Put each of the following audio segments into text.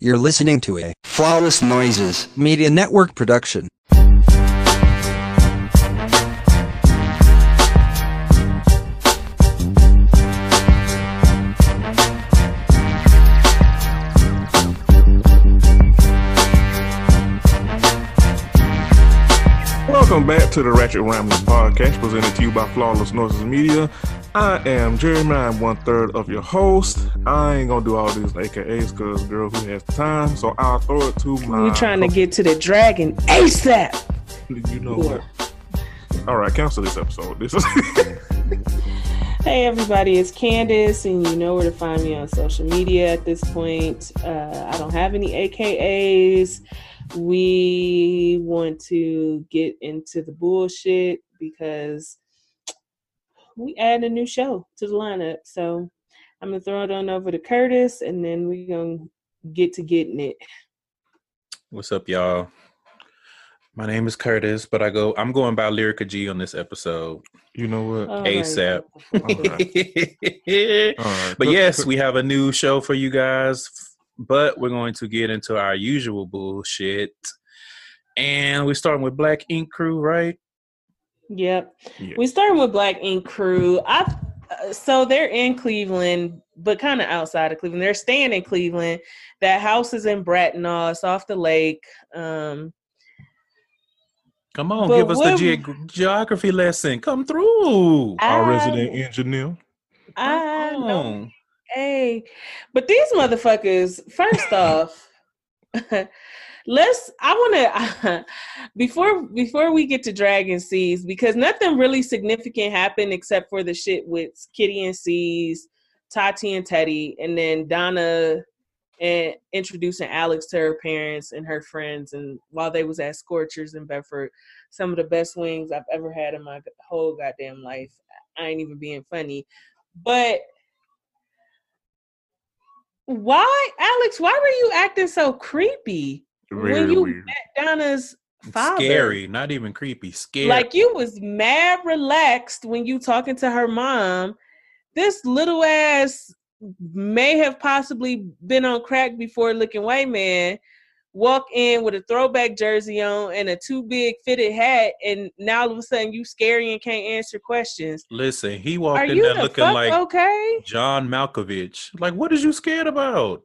You're listening to a Flawless Noises. Media Network production. Welcome back to the Ratchet Ramblings podcast presented to you by Flawless Noises Media. I am Jeremy. I'm one third of your host. I ain't gonna do all these AKAs because girl, who has time? So I'll throw it to my. You trying to get to the dragon ASAP? You know what? All right, cancel this episode. This is. Hey everybody, it's Candace, and you know where to find me on social media at this point. Uh, I don't have any AKAs. We want to get into the bullshit because we add a new show to the lineup. So I'm gonna throw it on over to Curtis, and then we're gonna get to getting it. What's up, y'all? My name is Curtis, but I go I'm going by Lyrica G on this episode. you know what? Oh, ASAP. Alright. All right. but yes, we have a new show for you guys, but we're going to get into our usual bullshit. And we're starting with Black Ink Crew, right? Yep. Yeah. We starting with Black Ink Crew. I uh, so they're in Cleveland, but kind of outside of Cleveland. They're staying in Cleveland. That house is in Bratenahl. It's off the lake. Um, Come on, give us the what- geog- geography lesson. Come through. Our resident engineer. I Come know. Hey, but these motherfuckers, first off, let's I want to before before we get to Dragon Seas because nothing really significant happened except for the shit with Kitty and Seas, Tati and Teddy, and then Donna and introducing Alex to her parents and her friends and while they was at Scorchers in Bedford, some of the best wings I've ever had in my whole goddamn life. I ain't even being funny. But why, Alex? Why were you acting so creepy Very when you weird. met Donna's father? Scary, not even creepy. Scary. Like you was mad relaxed when you talking to her mom. This little ass may have possibly been on crack before looking white man walk in with a throwback jersey on and a too big fitted hat and now all of a sudden you scary and can't answer questions. Listen, he walked Are in there looking like okay? John Malkovich. Like, what is you scared about?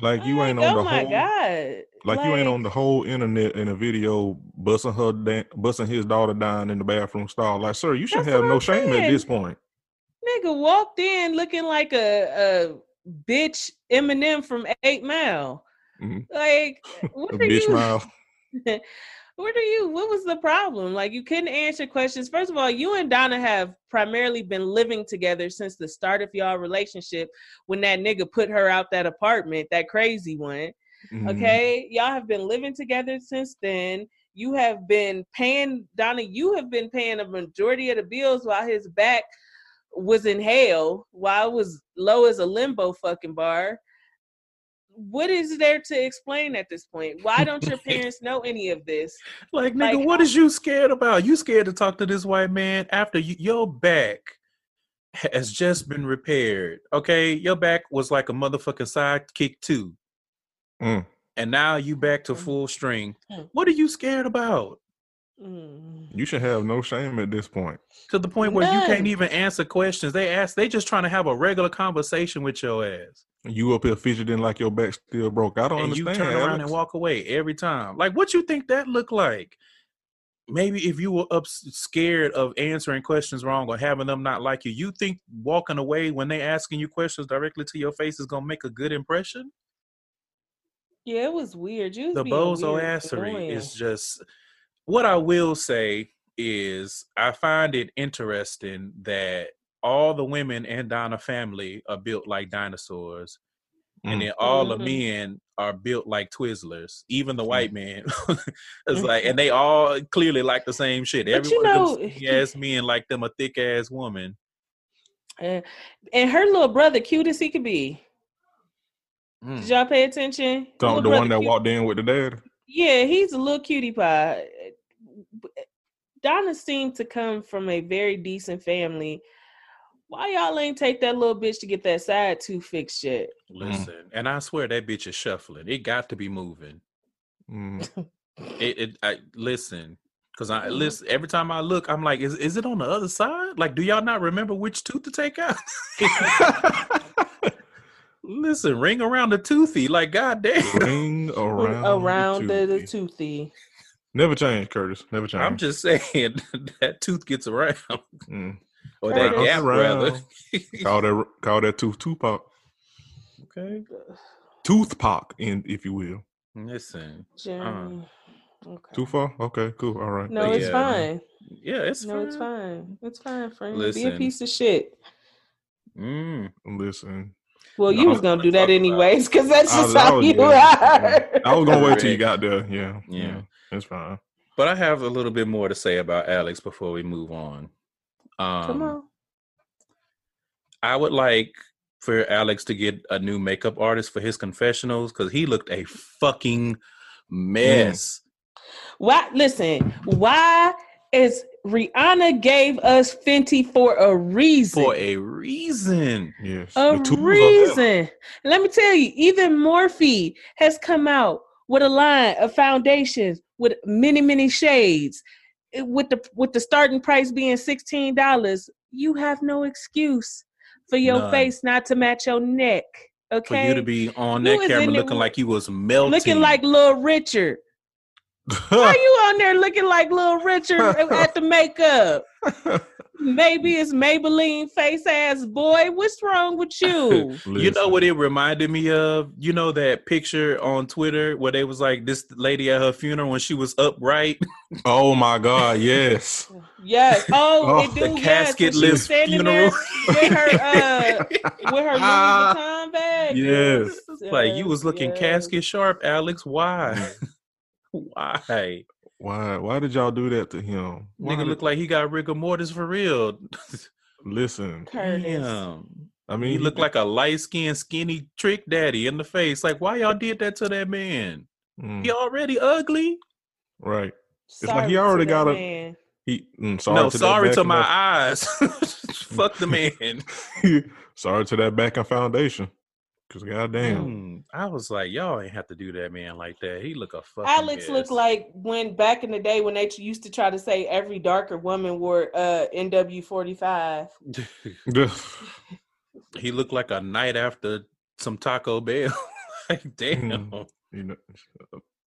Like you Like, ain't on oh the my whole. god. Like, you ain't on the whole internet in a video busting her da- busting his daughter down in the bathroom stall. Like, sir, you shouldn't have no I'm shame at this point. Nigga walked in looking like a, a bitch Eminem from Eight Mile. Mhm. Like, what A are bitch you? mouth. what are you? What was the problem? Like, you couldn't answer questions. First of all, you and Donna have primarily been living together since the start of y'all relationship. When that nigga put her out that apartment, that crazy one. Mhm. Okay, y'all have been living together since then. You have been paying Donna. You have been paying a majority of the bills while his back was in hell, while it was low as a limbo fucking bar. What is there to explain at this point? Why don't your parents know any of this? Like, nigga, Like, what is you scared about? You scared to talk to this white man after you, your back has just been repaired. Okay, your back was like a motherfucking sidekick too, Mm. and now you back to Mm. full strength. Mm. What are you scared about? Mm. You should have no shame at this point. To the point where you can't even answer questions. They ask. They just trying to have a regular conversation with your ass, You up here fidgeting like your back still broke. I don't and you turn around Alex. and walk away every time. Like, what you think that look like? Maybe if you were up scared of answering questions wrong or having them not like you, you think walking away when they asking you questions directly to your face is gonna make a good impression? Yeah, it was weird. You was the bozo weird, assery is just what I will say is I find it interesting that all the women in Donna family are built like dinosaurs. And Mm. then all the Mhm. men are built like Twizzlers. Even the white man is like, and they all clearly like the same shit. But Every you know- ass men like them a thick ass woman. Uh, and her little brother, cute as he could be. Mm. Did y'all pay attention? So the one that cute- walked in with the dad. Yeah, he's a little cutie pie. Donna seemed to come from a very decent family. Why y'all ain't take that little bitch to get that side tooth fixed yet? Listen, and I swear that bitch is shuffling. It got to be moving. Mm. It, it I listen, because I Mhm. listen every time I look, I'm like, is is it on the other side? Like, do y'all not remember which tooth to take out? listen, ring around the toothy, like goddamn. Ring around, Around the, the toothy. toothy. Never change, Curtis. Never change. I'm just saying that tooth gets around, Mm. Or that Curtis. gap rather. Call that call that tooth Tupac. okay, Tooth Pac, in if you will. listen, Jeremy. okay. Too far? Okay, cool. All right. No, But it's yeah, fine. yeah, it's No, it's fine. fine. It's fine, friend. Be a piece of shit. Mm. Listen. Well, you I was was gonna gonna do that anyways, because that's I was- just I how was- you yeah, are. I was gonna wait till you got there. Yeah. Yeah. Yeah. It's fine. But I have a little bit more to say about Alex before we move on. Um, Come on. I would like for Alex to get a new makeup artist for his confessionals because he looked a fucking mess. Why? Listen. Why is Rihanna gave us Fenty for a reason? For a reason. Yes. a The tools are there. reason. Let me tell you, even Morphe has come out with a line of foundations with many, many shades. It- With the with the starting price being sixteen dollars, you have no excuse for your None. face not to match your neck. Okay, for you to be on that camera looking with- like you was melting. looking like Little Richard. Why are you on there looking like Little Richard at the makeup? Maybe it's Maybelline face ass boy. What's wrong with you? You know what it reminded me of? You know that picture on Twitter where they was like this lady at her funeral when she was upright. Oh my God! Yes. Yes. Oh, Oh, it the do. yes. casket When list funeral. there with her uh with her Louis Vuitton bag. Yes. like you was looking yes. casket sharp, Alex. Why? Why? Why? Why did y'all do that to him? Why Nigga did- look like he got rigor mortis for real. Listen. Curtis. Damn. I mean, he looked like a light skinned, skinny trick daddy in the face. Like, why y'all did that to that man? Mm, He already ugly. right. Sorry like he already got a- man. He. Mm, sorry no, to sorry to my that- eyes. Fuck the man. sorry to that back and foundation. Cause goddamn. Mm, I was like, y'all ain't have to do that man like that. He look a fucking. Alex mess. looked like when back in the day when they used to try to say every darker woman wore uh NW forty five. he looked like a night after some Taco Bell. like, damn. you know,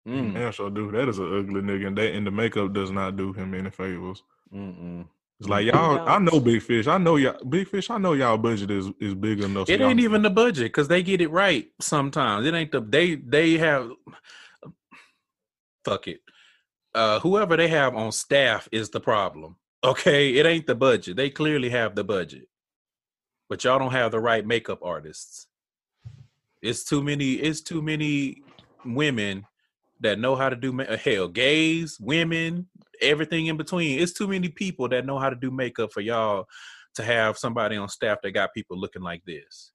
Mm, man, sure do. That is an ugly nigga, and that and the makeup does not do him any favors. mm-mm. It's like y'all. I know Big Fish. I know y'all. Big Fish. I know y'all budget is is big enough. It y'all- ain't even the budget because they get it right sometimes. It ain't the they they have. Fuck it. Uh, whoever they have on staff is the problem. Okay, it ain't the budget. They clearly have the budget, but y'all don't have the right makeup artists. It's too many. It's too many women that know how to do ma- hell. Gays, women, everything in between. It's too many people that know how to do makeup for y'all to have somebody on staff that got people looking like this.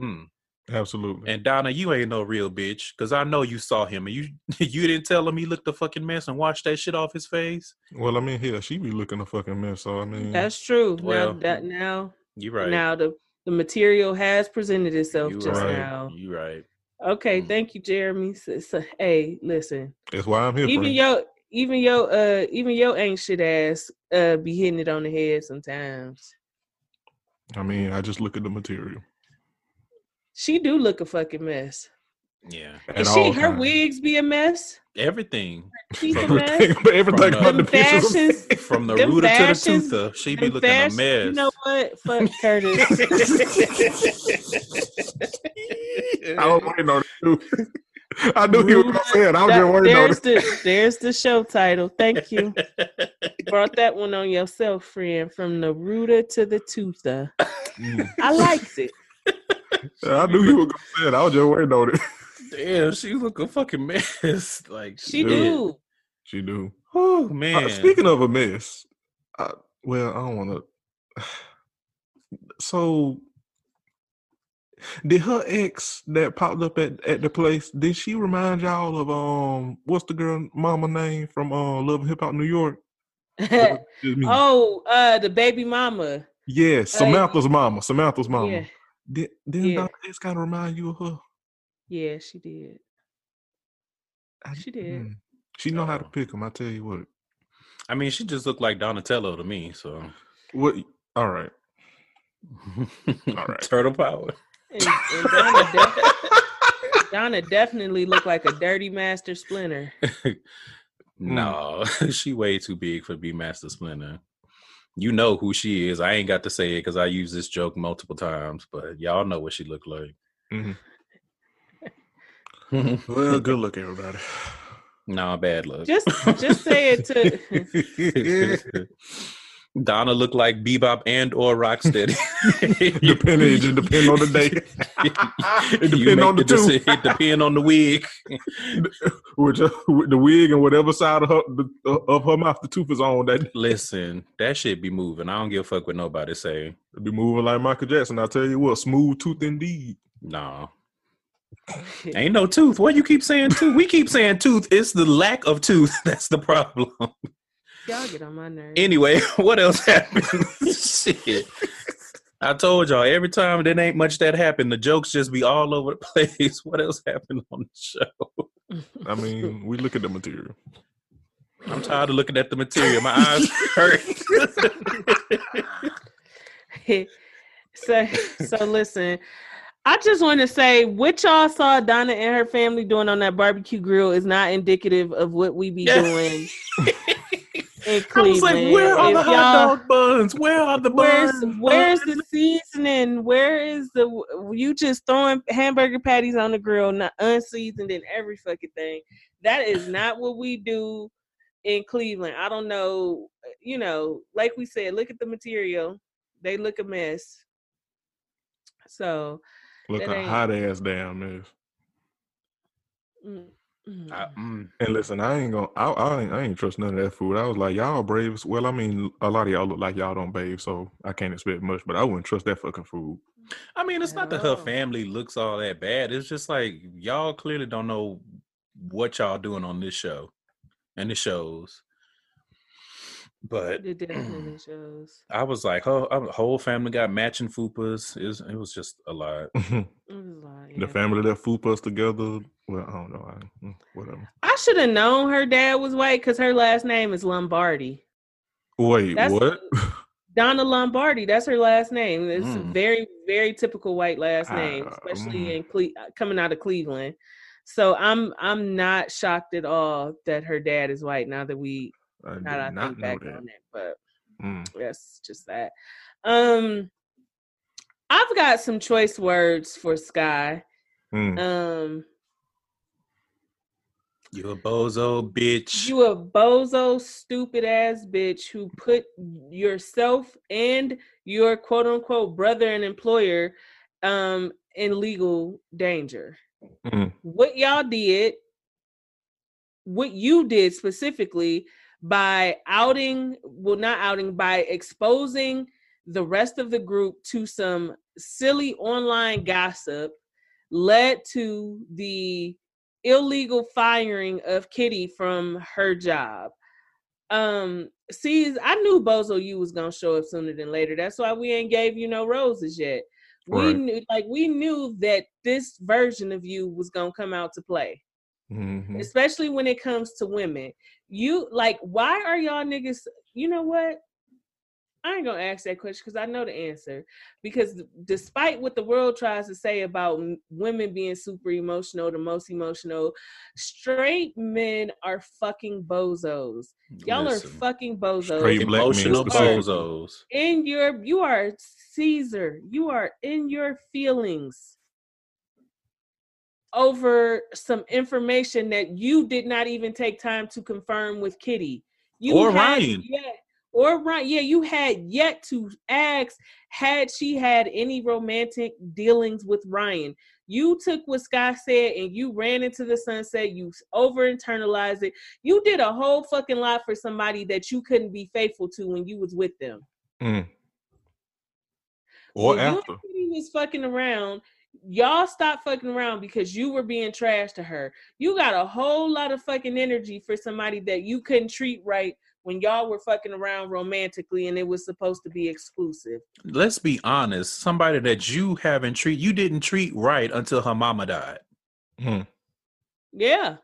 Mm. Absolutely. And Donna, you ain't no real bitch, cause I know you saw him and you you didn't tell him he looked a fucking mess and washed that shit off his face. well, I mean, hell, she be looking a fucking mess. So I mean, That's true. Well, now that now you're right. now the the material has presented itself you just right. now. You right. Okay, Mm. thank you, Jeremy. So, so- hey, listen. that's why I'm here. Even friend. Your even your uh even your ain't shit ass uh be hitting it on the head sometimes. I mean, I just look at the material. She do look a fucking mess. Yeah. And she her times. wigs be a mess. Everything She's a From mess. everything, everything From about the Them picture. fashions, from the Them rooter to the fashions- toother, she be them looking a mess. You know what? Fuck Curtis. I was waiting on it too. I knew he was gonna say it. I was That- just waiting on there's it. the there's the show title. Thank you. Brought that one on yourself, friend. From the rooter to the toother. Mm. I liked it. I knew he was gonna say it. I was just waiting on it. Damn, she look a fucking mess. Like She Yeah. do. She do. Oh Uh, man. speaking of a mess, I, well, I don't want to. So, did her ex that popped up at, at the place? Did she remind y'all of um what's the girl mama name from uh Love and Hip Hop New York? Or was it just me? oh, uh, the baby mama. Yes, Samantha's mama. Samantha's mama. Yeah, Did, didn't Yeah. Donna X kind of remind you of her? yeah, she did. I- She did. mm. She know how to Oh. pick them. I tell you what. I mean, she just looked like Donatello to me. So, What? All right. All right. turtle power. And, and Donna, def- Donna definitely looked like a dirty master splinter. no, she way too big for B Master Splinter. You know who she is. I ain't got to say it because I use this joke multiple times, but y'all know what she looked like. Mhm. Well, good luck, everybody. nah, bad luck. Just, just say it to. Donna looked like Bebop and or Rocksteady. Depending, it depend on the day. it depend on the two. deci- It depend on the wig. Which, uh, the wig and whatever side of her the, uh, of her mouth the tooth is on, that Listen, that shit be moving. I don't give a fuck what nobody say. be moving like Michael Jackson. I tell you what, smooth tooth indeed. Nah. ain't no tooth. Why you keep saying tooth? We keep saying tooth. It's the lack of tooth that's the problem. Y'all get on my nerves. Anyway, what else happened? Shit. I told y'all every time there ain't much that happened. The jokes just be all over the place. What else happened on the show? I mean, we look at the material. I'm tired of looking at the material. My eyes hurt. so, so listen. I just want to say what y'all saw Donna and her family doing on that barbecue grill is not indicative of what we be Yeah. doing in I Cleveland. was like, where are the hot dog buns? Where are the Where's buns? where's the seasoning? Where is the you just throwing hamburger patties on the grill, not unseasoned and every fucking thing? That is not what we do in Cleveland. I don't know. You know, like we said, look at the material. They look a mess. So Look That a hot ass damn mess. mm, mm. I, mm, And listen, I ain't gonna, I, I, ain't, I ain't trust none of that food. I was like, y'all brave. as- Well, I mean, a lot of y'all look like y'all don't bathe, so I can't expect much. But I wouldn't trust that fucking food. I mean, it's At not that her family looks all that bad. It's just like y'all clearly don't know what y'all doing on this show and the shows. But it definitely shows. I was like, oh, our whole family got matching fupas. It was, it was just a lot. the It was like, yeah. family that food us together. Well, I don't know. I, mm, whatever. I should have known her dad was white because her last name is Lombardi. Wait, That's- what? Donna Lombardi. That's her last name. It's a Mm. very, very typical white last name, Ah, especially mm. in Cle- uh, coming out of Cleveland. So I'm I'm not shocked at all that her dad is white. Now that we I did now that I not think know back that. on it, but Mm. that's just that. Um, I've got some choice words for Sky. Mm. Um, You a bozo bitch. you a bozo, stupid ass bitch who put yourself and your quote unquote brother and employer um in legal danger. Mm. What y'all did, what you did specifically by outing, well, not outing, by exposing the rest of the group to some silly online gossip led to the illegal firing of Kitty from her job. Um, see, I knew Bozo you was gonna show up sooner than later. That's why we ain't gave you no roses yet. We knew, like, we knew that this version of you was gonna come out to play, Mhm. especially when it comes to women. You like, why are y'all niggas? You know what? I ain't gonna ask that question because I know the answer. Because despite what the world tries to say about m- women being super emotional, the most emotional, straight men are fucking bozos. Y'all Listen, are fucking bozos. Straight black men emotional specifically. bozos. in your you are Ceaser. You are in your feelings over some information that you did not even take time to confirm with Kitty. You Or had Ryan. Yet, or Ryan. Yeah, you had yet to ask had she had any romantic dealings with Ryan. You took what Scott said and you ran into the sunset. You over internalized it. You did a whole fucking lot for somebody that you couldn't be faithful to when you was with them. Mm. Or When you after. Kitty was fucking around, y'all stop fucking around because you were being trash to her. You got a whole lot of fucking energy for somebody that you couldn't treat right when y'all were fucking around romantically and it was supposed to be exclusive. Let's be honest. Somebody that you haven't treat you didn't treat right until her mama died. Hmm. Yeah.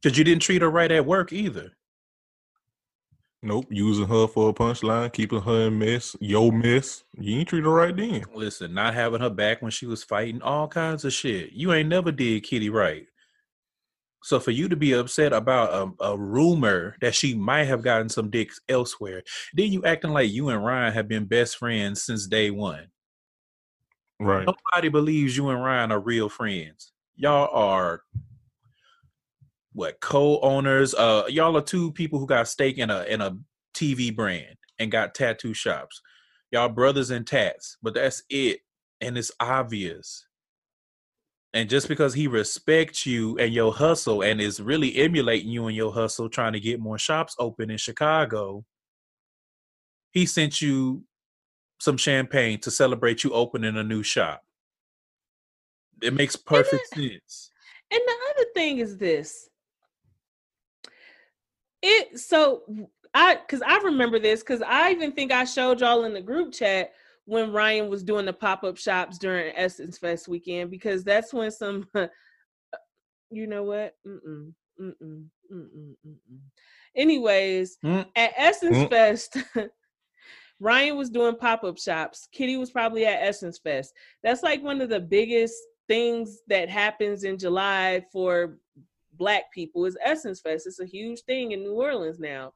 Because you didn't treat her right at work either. Nope. Using her for a punchline, keeping her in mess, yo mess. You ain't treat her right then. Listen, not having her back when she was fighting, all kinds of shit. You ain't never did Kitty right. So for you to be upset about a, a rumor that she might have gotten some dicks elsewhere, then you acting like you and Ryan have been best friends since day one. Right. Nobody believes you and Ryan are real friends. Y'all are what co-owners. Uh, y'all are two people who got stake in a in a TV brand and got tattoo shops. Y'all brothers in tats, but that's it, and it's obvious. And just because he respects you and your hustle and is really emulating you and your hustle, trying to get more shops open in Chicago, he sent you some champagne to celebrate you opening a new shop. It makes perfect sense. And the other thing is this. It so I because I remember this because I even think I showed y'all in the group chat when Ryan was doing the pop up shops during Essence Fest weekend because that's when some, you know what? Mm-mm, mm-mm, mm-mm, mm-mm. Anyways, Mm. at Essence Mm. Fest, Ryan was doing pop up shops. Kitty was probably at Essence Fest. That's like one of the biggest things that happens in July for Black people is Essence Fest. It's a huge thing in New Orleans now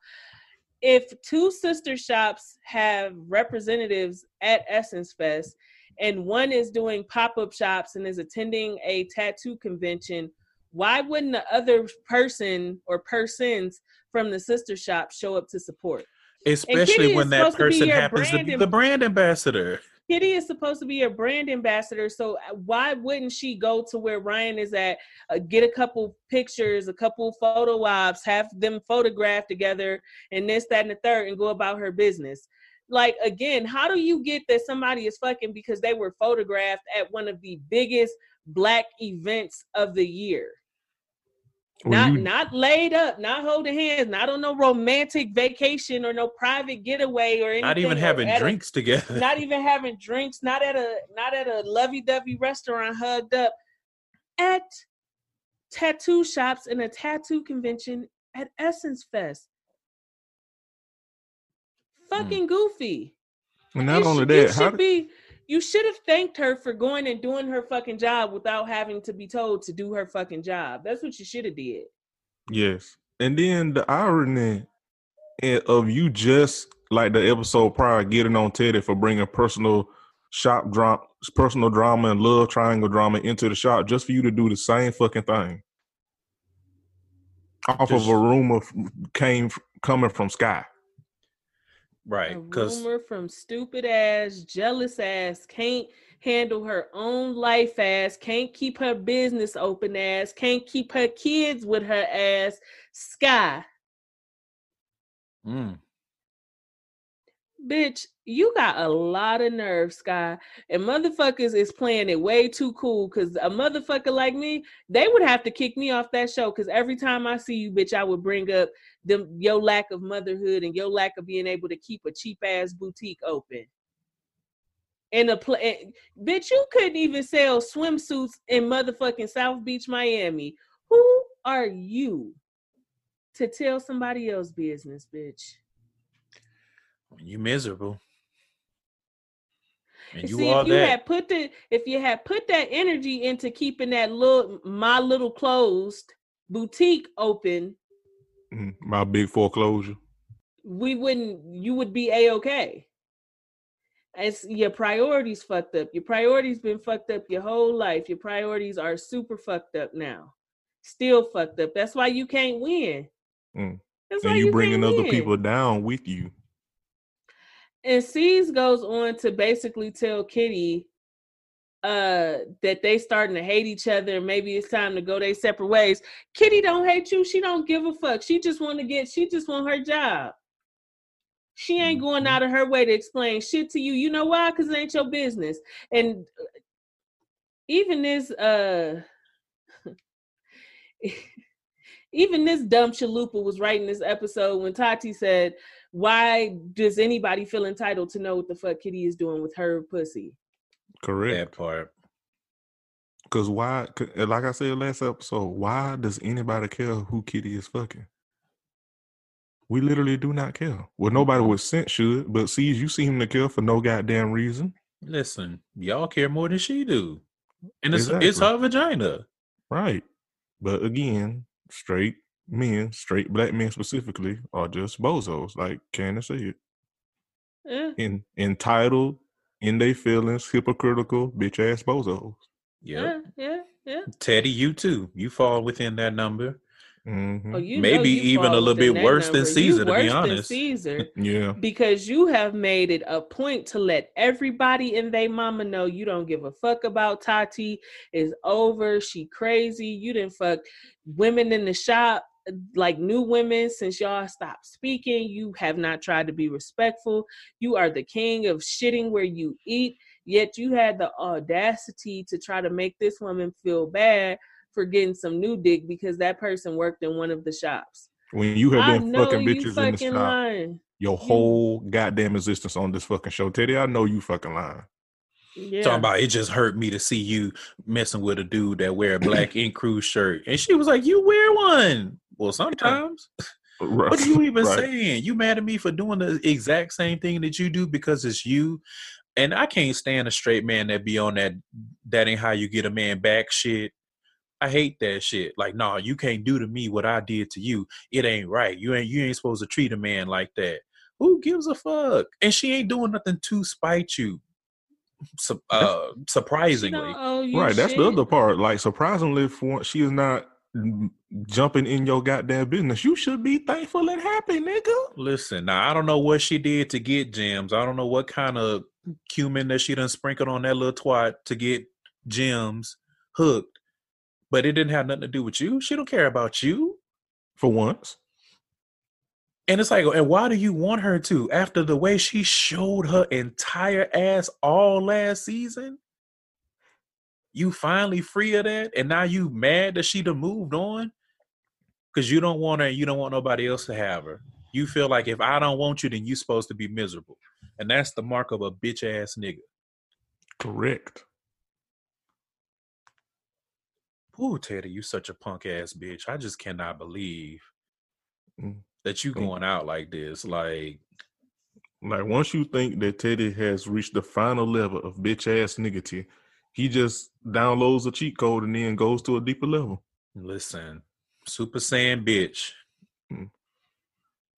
if two sister shops have representatives at Essence Fest and one is doing pop-up shops and is attending a tattoo convention, why wouldn't the other person or persons from the sister shop show up to support? Especially when that person happens to be the brand ambassador. Kitty is supposed to be a brand ambassador, so uh, why wouldn't she go to where Ryan is at, uh, get a couple pictures, a couple photo ops, have them photographed together, and this, that, and the third, and go about her business? Like again, how do you get that somebody is fucking because they were photographed at one of the biggest black events of the year? Not you- not laid up, not holding hands, not on no romantic vacation or no private getaway or anything. Not even having at a- drinks together. not even having drinks, not at a not at a lovey-dovey restaurant hugged up, at tattoo shops and a tattoo convention at Essence Fest. Hmm. Fucking goofy. and not It only should- that, how should did- be you should have thanked her for going and doing her fucking job without having to be told to do her fucking job. That's what you should have did. Yes. And then the irony of you just like the episode prior getting on Teddy for bringing personal shop drama, personal drama and love triangle drama into the shop just for you to do the same fucking thing. Off Just- of a rumor came coming from Sky. Right. Because rumor from stupid ass, jealous ass, can't handle her own life ass, can't keep her business open ass, can't keep her kids with her ass. Sky, mm, bitch, you got a lot of nerve, Sky. And motherfuckers is playing it way too cool. Cause a motherfucker like me, they would have to kick me off that show. Cause every time I see you, bitch, I would bring up them your lack of motherhood and your lack of being able to keep a cheap ass boutique open. In a play, bitch, you couldn't even sell swimsuits in motherfucking South Beach, Miami. Who are you to tell somebody else business, bitch? You miserable. And And you see, all if you that. had put the if you had put that energy into keeping that little my little closed boutique open, Mm, My big foreclosure. we wouldn't you would be a okay. It's your priorities fucked up. Your priorities been fucked up your whole life. Your priorities are super fucked up now. Still fucked up. That's why you can't win. Mm. That's why And you you bringing other win. people down with you. And C's goes on to basically tell Kitty uh that they starting to hate each other and maybe it's time to go their separate ways. Kitty don't hate you. She don't give a fuck. She just want to get she just want her job. She ain't going Mhm. out of her way to explain shit to you. You know why? Cuz it ain't your business. And uh, even this uh even this dumb chalupa was writing this episode when Tati said, "Why does anybody feel entitled to know what the fuck Kitty is doing with her pussy?" Correct. That part. Because why? 'cause, uh, Like I said last episode, why does anybody care who Kitty is fucking? We literally do not care. Well, nobody with sense should, but see, you seem to care for no goddamn reason. Listen, y'all care more than she do, and it's it's her vagina. Right. But again, straight men, straight black men specifically, are just bozos, like Candace said. Eh, In, entitled, in their feelings, hypocritical, bitch ass bozos. Yep. yeah, yeah, yeah. Teddy, you too. You fall within that number. hmm Oh, you Maybe you even a little bit that worse than number. You Ceaser, to be worse than honest. Ceaser. Yeah. because you have made it a point to let everybody and they mama know you don't give a fuck about Tati. Is over. She crazy. You didn't fuck women in the shop like new women since y'all stopped speaking. You have not tried to be respectful. You are the king of shitting where you eat. Yet you had the audacity to try to make this woman feel bad for getting some new dick because that person worked in one of the shops. When you have I been fucking you bitches in the shop lying. your whole goddamn existence on this fucking show, Teddy, I know you fucking lying. Yeah. Talking about it just hurt me to see you messing with a dude that wear a black ink crew shirt. And she was like, You wear one. Well, sometimes. Right. What are you even Right. saying? You mad at me for doing the exact same thing that you do because it's you? And I can't stand a straight man that be on that that ain't how you get a man back shit. I hate that shit. Like, nah, you can't do to me what I did to you. It ain't right. You ain't you ain't supposed to treat a man like that. Who gives a fuck? And she ain't doing nothing to spite you. Su- uh, surprisingly. don't you Right, that's the other part. Like, surprisingly, for she is not jumping in your goddamn business. You should be thankful and happy, nigga. Listen, now I don't know what she did to get gems. I don't know what kind of cumin that she done sprinkled on that little twat to get gems hooked. But it didn't have nothing to do with you. She don't care about you. For once, And it's like, and why do you want her to? After the way she showed her entire ass all last season, you finally free of that, and now you mad that she done moved on because you don't want her, and you don't want nobody else to have her. You feel like if I don't want you, then you supposed to be miserable, and that's the mark of a bitch ass nigga. correct. Ooh, Teddy, you such a punk ass bitch. I just cannot believe Mm. that you going out like this. Like, Like, once you think that Teddy has reached the final level of bitch ass niggity, he just downloads a cheat code and then goes to a deeper level. listen, Super Saiyan bitch. Mm.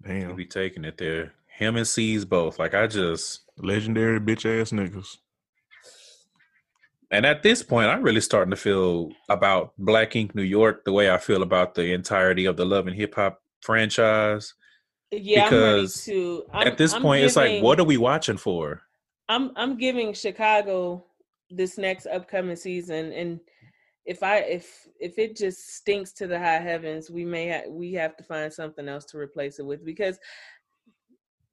You Damn. be taking it there. Him and C's both. Like I just Legendary bitch ass niggas. and at this point, I'm really starting to feel about Black Ink New York the way I feel about the entirety of the Love and Hip Hop franchise. Yeah, I'm ready because to. I'm, at this I'm point, it's like, what are we watching for? I'm I'm giving Chicago this next upcoming season, and if I if if it just stinks to the high heavens, we may ha- we have to find something else to replace it with because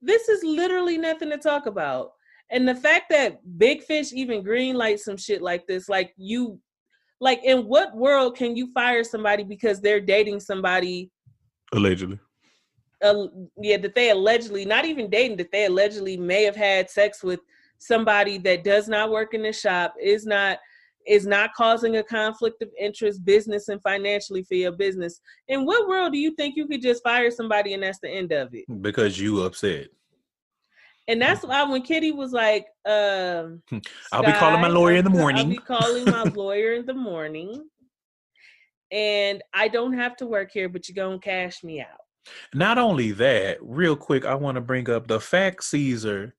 this is literally nothing to talk about. And the fact that Big Fish even greenlight some shit like this, like you, like in what world can you fire somebody because they're dating somebody Allegedly. uh, yeah, that they allegedly not even dating, that they allegedly may have had sex with somebody that does not work in the shop, is not is not causing a conflict of interest, business and financially for your business. In what world do you think you could just fire somebody and that's the end of it? Because you upset. And that's why when Kitty was like, um, I'll be calling my lawyer in the I'll- I'll morning. be calling my lawyer in the morning. And I don't have to work here, but you're gonna cash me out. Not only that, real quick, I want to bring up the fact, Ceaser,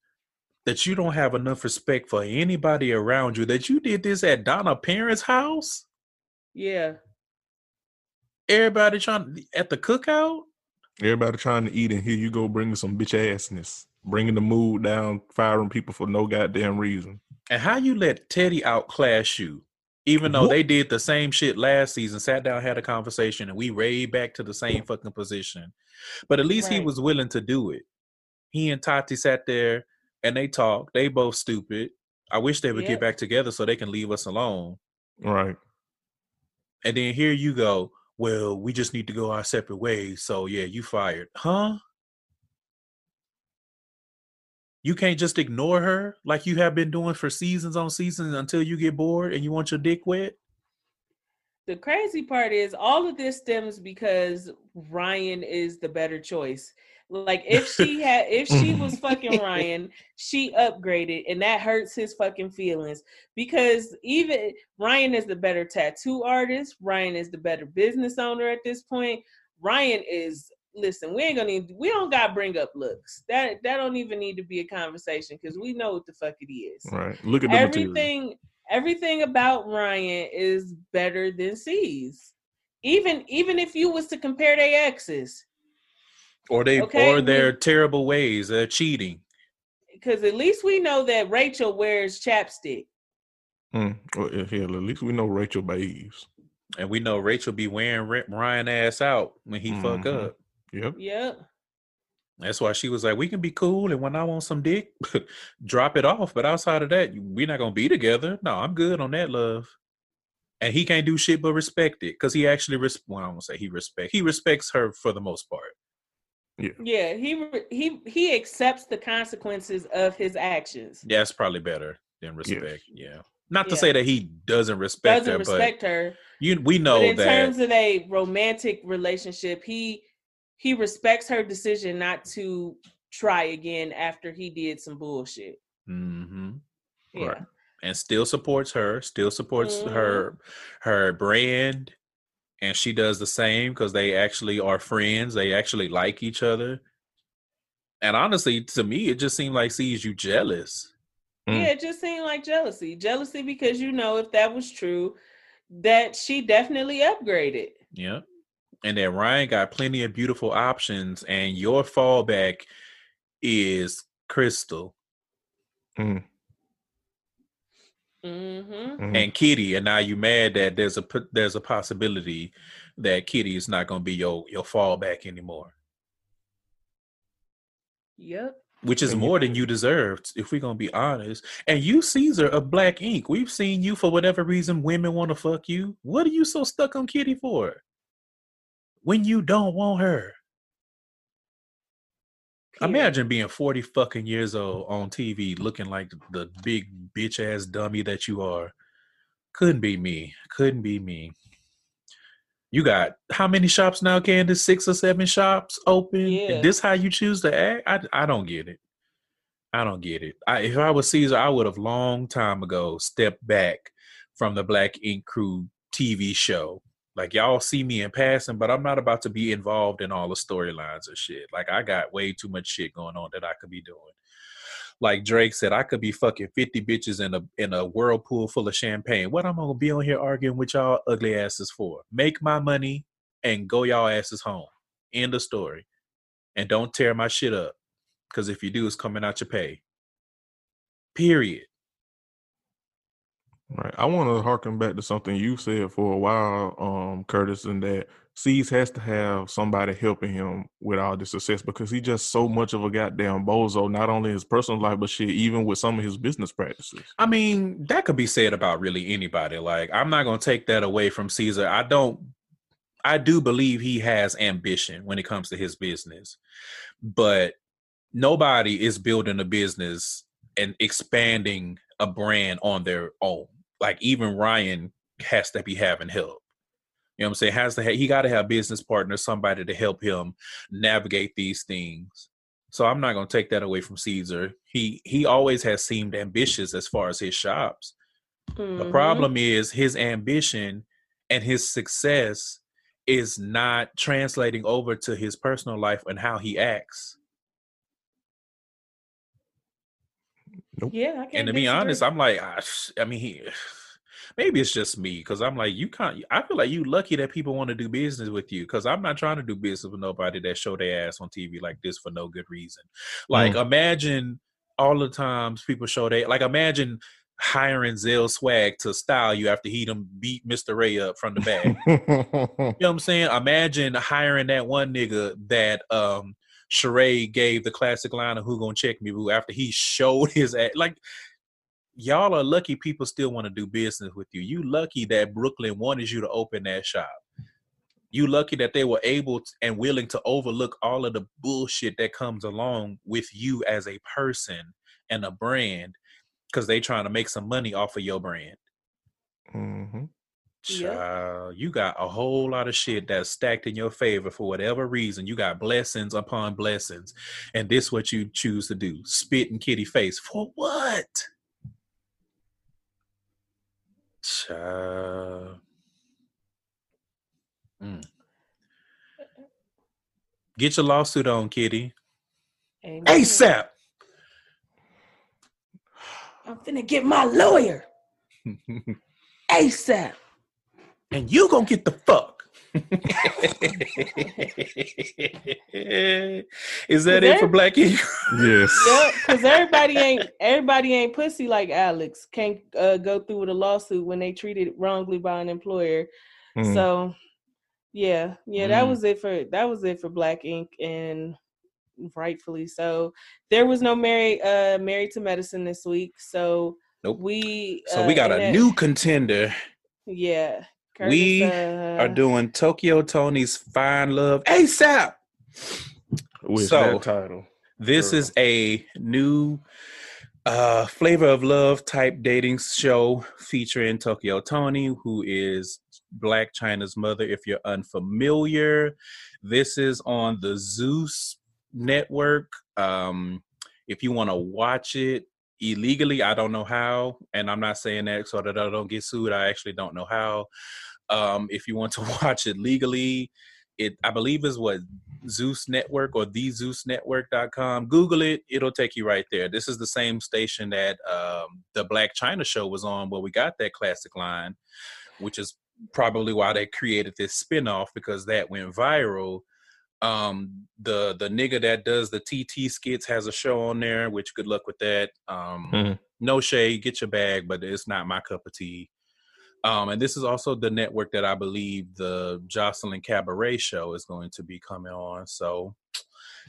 that you don't have enough respect for anybody around you. That you did this at Donna parents' house. Yeah. Everybody trying at the cookout. Everybody trying to eat, and here you go bringing some bitch assness, bringing the mood down, firing people for no goddamn reason. And how you let Teddy outclass you, even though What? they did the same shit last season, sat down, had a conversation, and we raid back to the same fucking position. But at least he was willing to do it. He and Tati sat there and they talk. They both stupid. I wish they would get back together so they can leave us alone. Right. And then here you go. well, we just need to go our separate ways. So yeah, you fired. Huh? You can't just ignore her like you have been doing for seasons on seasons until you get bored and you want your dick wet. The crazy part is all of this stems because Ryan is the better choice. Like if she had if she was fucking Ryan, she upgraded and that hurts his fucking feelings because even Ryan is the better tattoo artist, Ryan is the better business owner at this point. Ryan is listen, we ain't gonna need we don't gotta bring up looks. That that don't even need to be a conversation because we know what the fuck it is. Right. Look at everything material. everything about Ryan is better than C's. Even even if you was to compare their exes, Or they Okay, or their we- terrible ways, they're cheating. because at least we know that Rachel wears chapstick. Mm. Well, yeah, at least we know Rachel bathes. And we know Rachel be wearing Ra- Ryan ass out when he fuck Mhm. up. Yep. Yep. That's why she was like, "We can be cool, and when I want some dick, drop it off. But outside of that, we're not gonna be together. No, I'm good on that, love." And he can't do shit but respect it because he actually res- well, I won't say he respect. He respects her for the most part. Yeah, he he he accepts the consequences of his actions. Yeah, That's probably better than respect. Yeah. Not to Yeah. say that he doesn't respect Doesn't her, respect but her. you we know but in that terms of a romantic relationship, he he respects her decision not to try again after he did some bullshit. Mm-hmm. Yeah. Right. and still supports her, still supports Mhm. her her brand, and she does the same because they actually are friends. They actually like each other. And honestly, to me, it just seemed like sees you jealous. Mm. Yeah, it just seemed like jealousy. Jealousy because you know if that was true, that she definitely upgraded. Yeah. And then Ryan got plenty of beautiful options, and your fallback is Crystal Mm. Mm-hmm. Mhm. and Kitty, and now you mad that there's a there's a possibility that Kitty is not going to be your your fallback anymore. Yep. which is more than you deserved, if we're gonna be honest. And you, Ceaser of Black Ink, we've seen you for whatever reason women want to fuck you. What are you so stuck on Kitty for? When you don't want her. Period. Imagine being 40 fucking years old on TV looking like the big bitch ass dummy that you are. Couldn't be me. Couldn't be me. You got how many shops now, Candace? Six or seven shops open? Yeah. And this how you choose to act? I, I don't get it. I don't get it. I, if I was Ceaser, I would have long time ago stepped back from the Black Ink Crew TV show. Like y'all see me in passing, but I'm not about to be involved in all the storylines and shit. Like I got way too much shit going on that I could be doing. Like Drake said, I could be fucking 50 bitches in a in a whirlpool full of champagne. What I'm gonna be on here arguing with y'all ugly asses for? Make my money and go y'all asses home. End of story. And don't tear my shit up. Cause if you do, it's coming out your pay. Period. Right. I want to harken back to something you said for a while, um, Curtis, and that C's has to have somebody helping him with all this success because he's just so much of a goddamn bozo, not only his personal life, but shit, even with some of his business practices. I mean, that could be said about really anybody. Like, I'm not gonna take that away from Ceaser. I don't I do believe he has ambition when it comes to his business. But nobody is building a business and expanding a brand on their own. Like even Ryan has to be having help. You know what I'm saying? Has to ha- he got to have business partners, somebody to help him navigate these things. So I'm not going to take that away from Ceaser. He he always has seemed ambitious as far as his shops. The Mhm. problem is his ambition and his success is not translating over to his personal life and how he acts. Yeah, I can't and to be honest, I'm like, I, I mean, he, maybe it's just me because I'm like, you can't. I feel like you lucky that people want to do business with you because I'm not trying to do business with nobody that show their ass on TV like this for no good reason. Like, imagine all the times people show they like. Imagine hiring Zell Swag to style you after he done beat Mr. Ray up from the back. You know what I'm saying? Imagine hiring that one nigga that um Sheree gave the classic line of "Who gonna check me, boo?" after he showed his ass. Like y'all are lucky people still want to do business with you. You lucky that Brooklyn wanted you to open that shop. you lucky that they were able to, and willing to overlook all of the bullshit that comes along with you as a person and a brand because they trying to make some money off of your brand. Mm-hmm. Hmm Yep. Child, you got a whole lot of shit that's stacked in your favor for whatever reason. You got blessings upon blessings. And this what you choose to do. Spit in kitty face. For what? Child. Mm. Get your lawsuit on, kitty. Amen. ASAP. I'm finna get my lawyer ASAP. And you gonna get the fuck. Is that it for Black Ink? Yes. Yep, because everybody ain't everybody ain't pussy like Alex. Can't uh, go through with a lawsuit when they treated wrongly by an employer. Mm. So, yeah, yeah, that Mm. was it for that was it for Black Ink, and rightfully so. There was no Mary uh Married to Medicine this week, so Nope. we So we uh, got a that- new contender. yeah. We uh, Are doing Tokyo Toni's Fine Love ASAP. With So- that title. This Girl. is a new uh flavor of love type dating show featuring Tokyo Toni, who is Blac Chyna's mother. If you're unfamiliar, this is on the Zeus network. Um, if you want to watch it illegally, I don't know how, and I'm not saying that so that I don't get sued. I actually don't know how. Um, if you want to watch it legally, it I believe is what Zeus Network or the Zeus Network.com. Google it, it'll take you right there. This is the same station that um, the Blac Chyna show was on where we got that classic line, which is probably why they created this spinoff because that went viral. Um, the the nigga that does the TT skits has a show on there, which good luck with that. Um, Mhm. no shade, get your bag, but it's not my cup of tea. Um, and this is also the network that I believe the Joseline Cabaret show is going to be coming on. So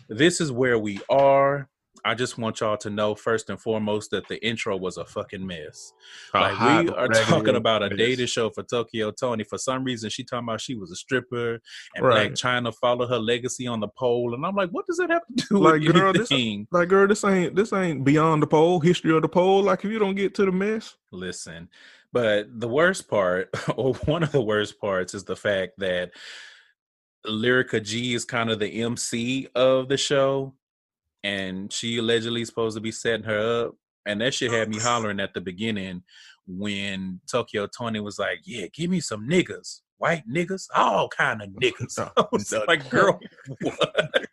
this is where we are. I just want y'all to know first and foremost that the intro was a fucking mess. Like we are talking about a dating show for Tokyo Toni. For some reason, she talking about she was a stripper and Right. Blac Chyna followed her legacy on the pole. And I'm like, what does that have to do Like, with girl, this- Like, girl, this ain't this ain't beyond the pole. History of the pole. Like, if you don't get to the mess, Listen, but the worst part, or one of the worst parts, is the fact that Lyrica G is kind of the MC of the show, and she allegedly supposed to be setting her up. And that shit had me hollering at the beginning when Tokyo Toni was like, "Yeah, give me some niggas, white niggas, all kind of niggas." I was No. like, "Girl, what?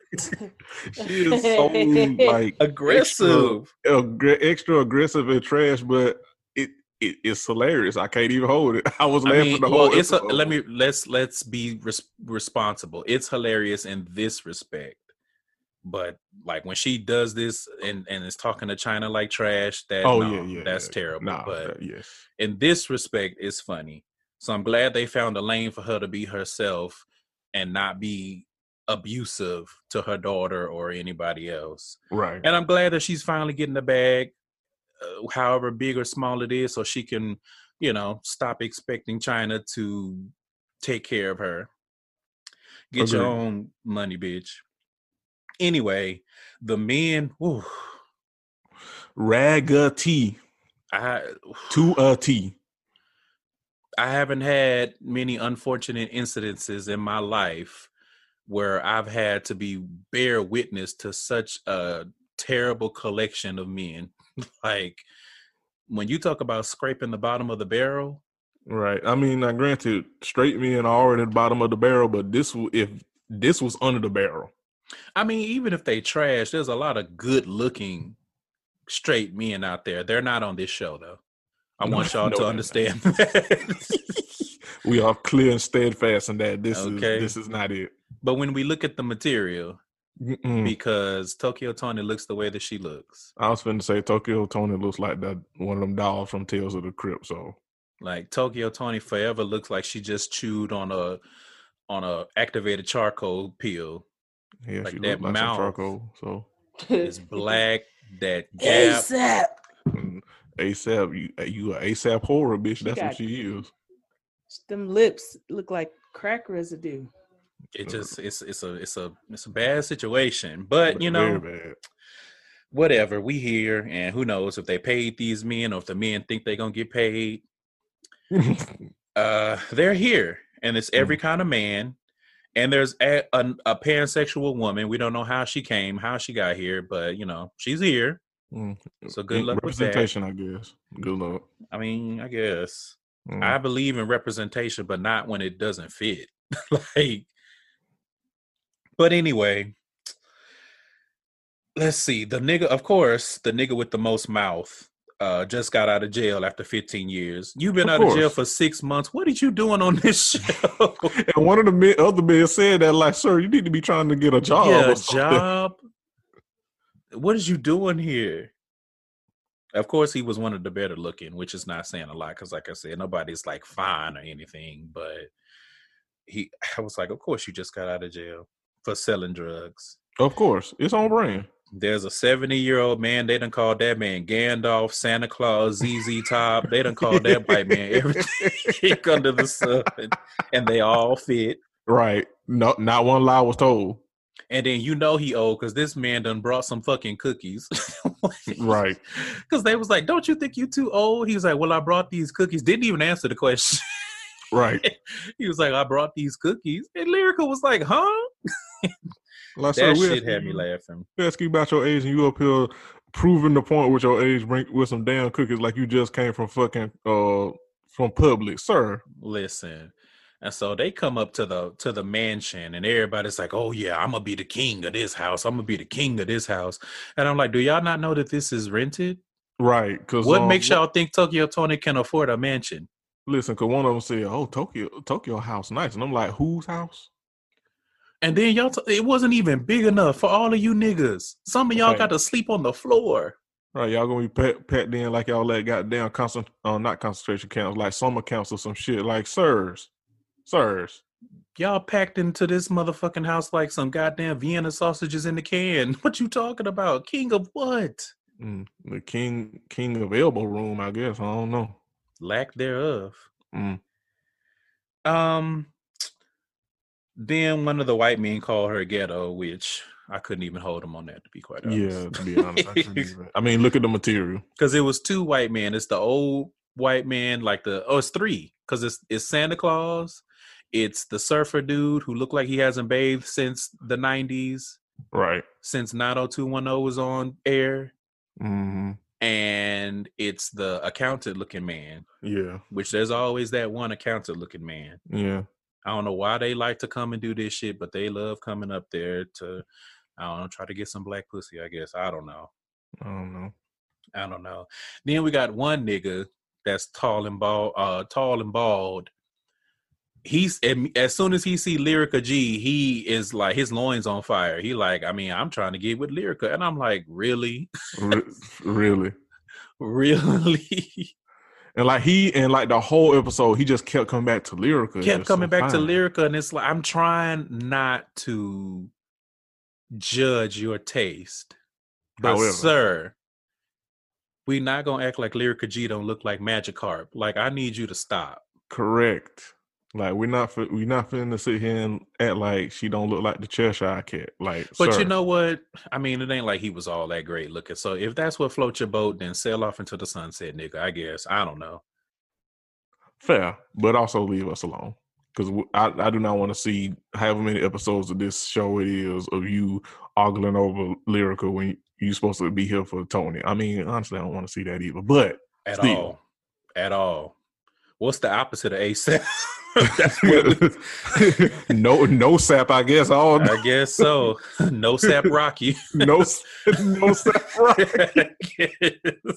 she is so like aggressive." aggr- extra aggressive and trash, but it, it it's hilarious. I can't even hold it. I was I laughing mean, the whole. well, it's a, let me let's let's be res- responsible. It's hilarious in this respect, but like when she does this and and is talking to Chyna like trash, that Oh no, yeah, yeah. that's yeah. terrible. Nah, but yes. in this respect, it's funny. So I'm glad they found a lane for her to be herself and not be abusive to her daughter or anybody else. Right. And I'm glad that she's finally getting the bag, however big or small it is, so she can, you know, stop expecting Chyna to take care of her. Get your own money, bitch. Anyway, the men, whew, Raggedy I to a T. I haven't had many unfortunate incidences in my life where I've had to be bear witness to such a terrible collection of men. like when you talk about scraping the bottom of the barrel, Right. I mean, now granted, straight men are already at the bottom of the barrel, but this if this was under the barrel. I mean, even if they trash, there's a lot of good looking straight men out there. They're not on this show though. I want y'all no, to understand that. we are clear and steadfast in that this Okay. is this is not it. but when we look at the material, Mm-mm. because Tokyo Toni looks the way that she looks. I was finna say Tokyo Toni looks like that one of them dolls from Tales of the Crypt. So Like Tokyo Toni forever looks like she just chewed on a on a activated charcoal peel. yeah, Like she that looks like mouth. some charcoal. So It's black, that gap. ASAP. mm, ASAP, you you a ASAP horror bitch. She what she is. Them lips look like crack residue. It just it's it's a it's a it's a bad situation. But you know, whatever, we here and who knows if they paid these men or if the men think they're gonna get paid. Uh they're here. And it's every kind of man. And there's a, a, a pansexual woman. We don't know how she came, how she got here, but you know, she's here. Mm. So good luck with that. Representation, I guess. Good luck. I mean, I guess. Mm. I believe in representation, but not when it doesn't fit. like, but anyway, let's see. The nigga, of course, the nigga with the most mouth, uh, just got out of jail after 15 years. You've been Of out of jail for six months. What are you doing on this show? and one of the men, other men said that, like, sir, you need to be trying to get a job. yeah, a job. What is you doing here? Of course, he was one of the better looking, which is not saying a lot because, like I said, nobody's like fine or anything. But he, I was like, of course, you just got out of jail for selling drugs. Of course, it's on brand. There's a 70 year old man. They done called that man Gandalf, Santa Claus, ZZ Top. They done called that white man everything under the sun, and they all fit. Right. No, not one lie was told. And then you know he old because this man done brought some fucking cookies. Right. Because they was like, "Don't you think you too old?" He was like, "Well, I brought these cookies." Didn't even answer the question. Right. he was like, "I brought these cookies," and Lyrica was like, "Huh?" Like, That we shit had me laughing. we ask you about your age, and you up here proving the point with your age, bring with some damn cookies like you just came from fucking uh from public, sir. Listen. And so they come up to the to the mansion and everybody's like, "Oh yeah, I'm gonna be the king of this house. I'm gonna be the king of this house." And I'm like, "Do y'all not know that this is rented? Right. Because What makes y'all think Tokyo Toni can afford a mansion?" listen? Because one of them said, "Oh, Tokyo, Tokyo house nice," and I'm like, "Whose house?" And then y'all, t- it wasn't even big enough for all of you niggas. Some of y'all Right. got to sleep on the floor. Right, y'all gonna be packed, in like y'all let goddamn concent, uh, not concentration camps, like summer camps or some shit. Like, sirs, sirs. Y'all packed into this motherfucking house like some goddamn Vienna sausages in the can. What you talking about? King of what? Mm, the king, king of elbow room, I guess. I don't know. Lack thereof. Mm. Um. Then one of the white men called her ghetto, which I couldn't even hold him on that to be quite honest. Yeah, to be honest, I, even- I mean, look at the material. because it was two white men. It's the old white man, like the oh, it's three because it's it's Santa Claus, it's the surfer dude who looked like he hasn't bathed since the '90s, Right. since 90210 was on air, hmm and it's the accountant looking man. Yeah. Which there's always that one accountant looking man. Yeah. I don't know why they like to come and do this shit, but they love coming up there to, I don't know, try to get some black pussy. I guess I don't know. I don't know. I don't know. Then we got one nigga that's tall and bald, uh, tall and bald. He's as soon as he see Lyrica G, he is like his loins on fire. He like, I mean, I'm trying to get with Lyrica, and I'm like, really, Re- really. really, And like he and like the whole episode, he just kept coming back to Lyrica. kept coming back to. Lyrica, and it's like I'm trying not to judge your taste, but However. sir, we not gonna act like Lyrica G don't look like Magikarp. Like I need you to stop. Correct. Like we're not we're not finna sit here and act like she don't look like the Cheshire cat. Like, But sir. you know what? I mean, it ain't like he was all that great looking. So if that's what floats your boat, then sail off into the sunset, nigga. I guess. I don't know. fair, but also leave us alone because I I do not want to see however many episodes of this show it is of you ogling over lyrical when you, you're supposed to be here for Toni. I mean, honestly, I don't want to see that either. But At all. At all. What's the opposite of ASAP? that's what we- no no sap, I guess. All I guess so. No sap Rocky. no no sap. Right.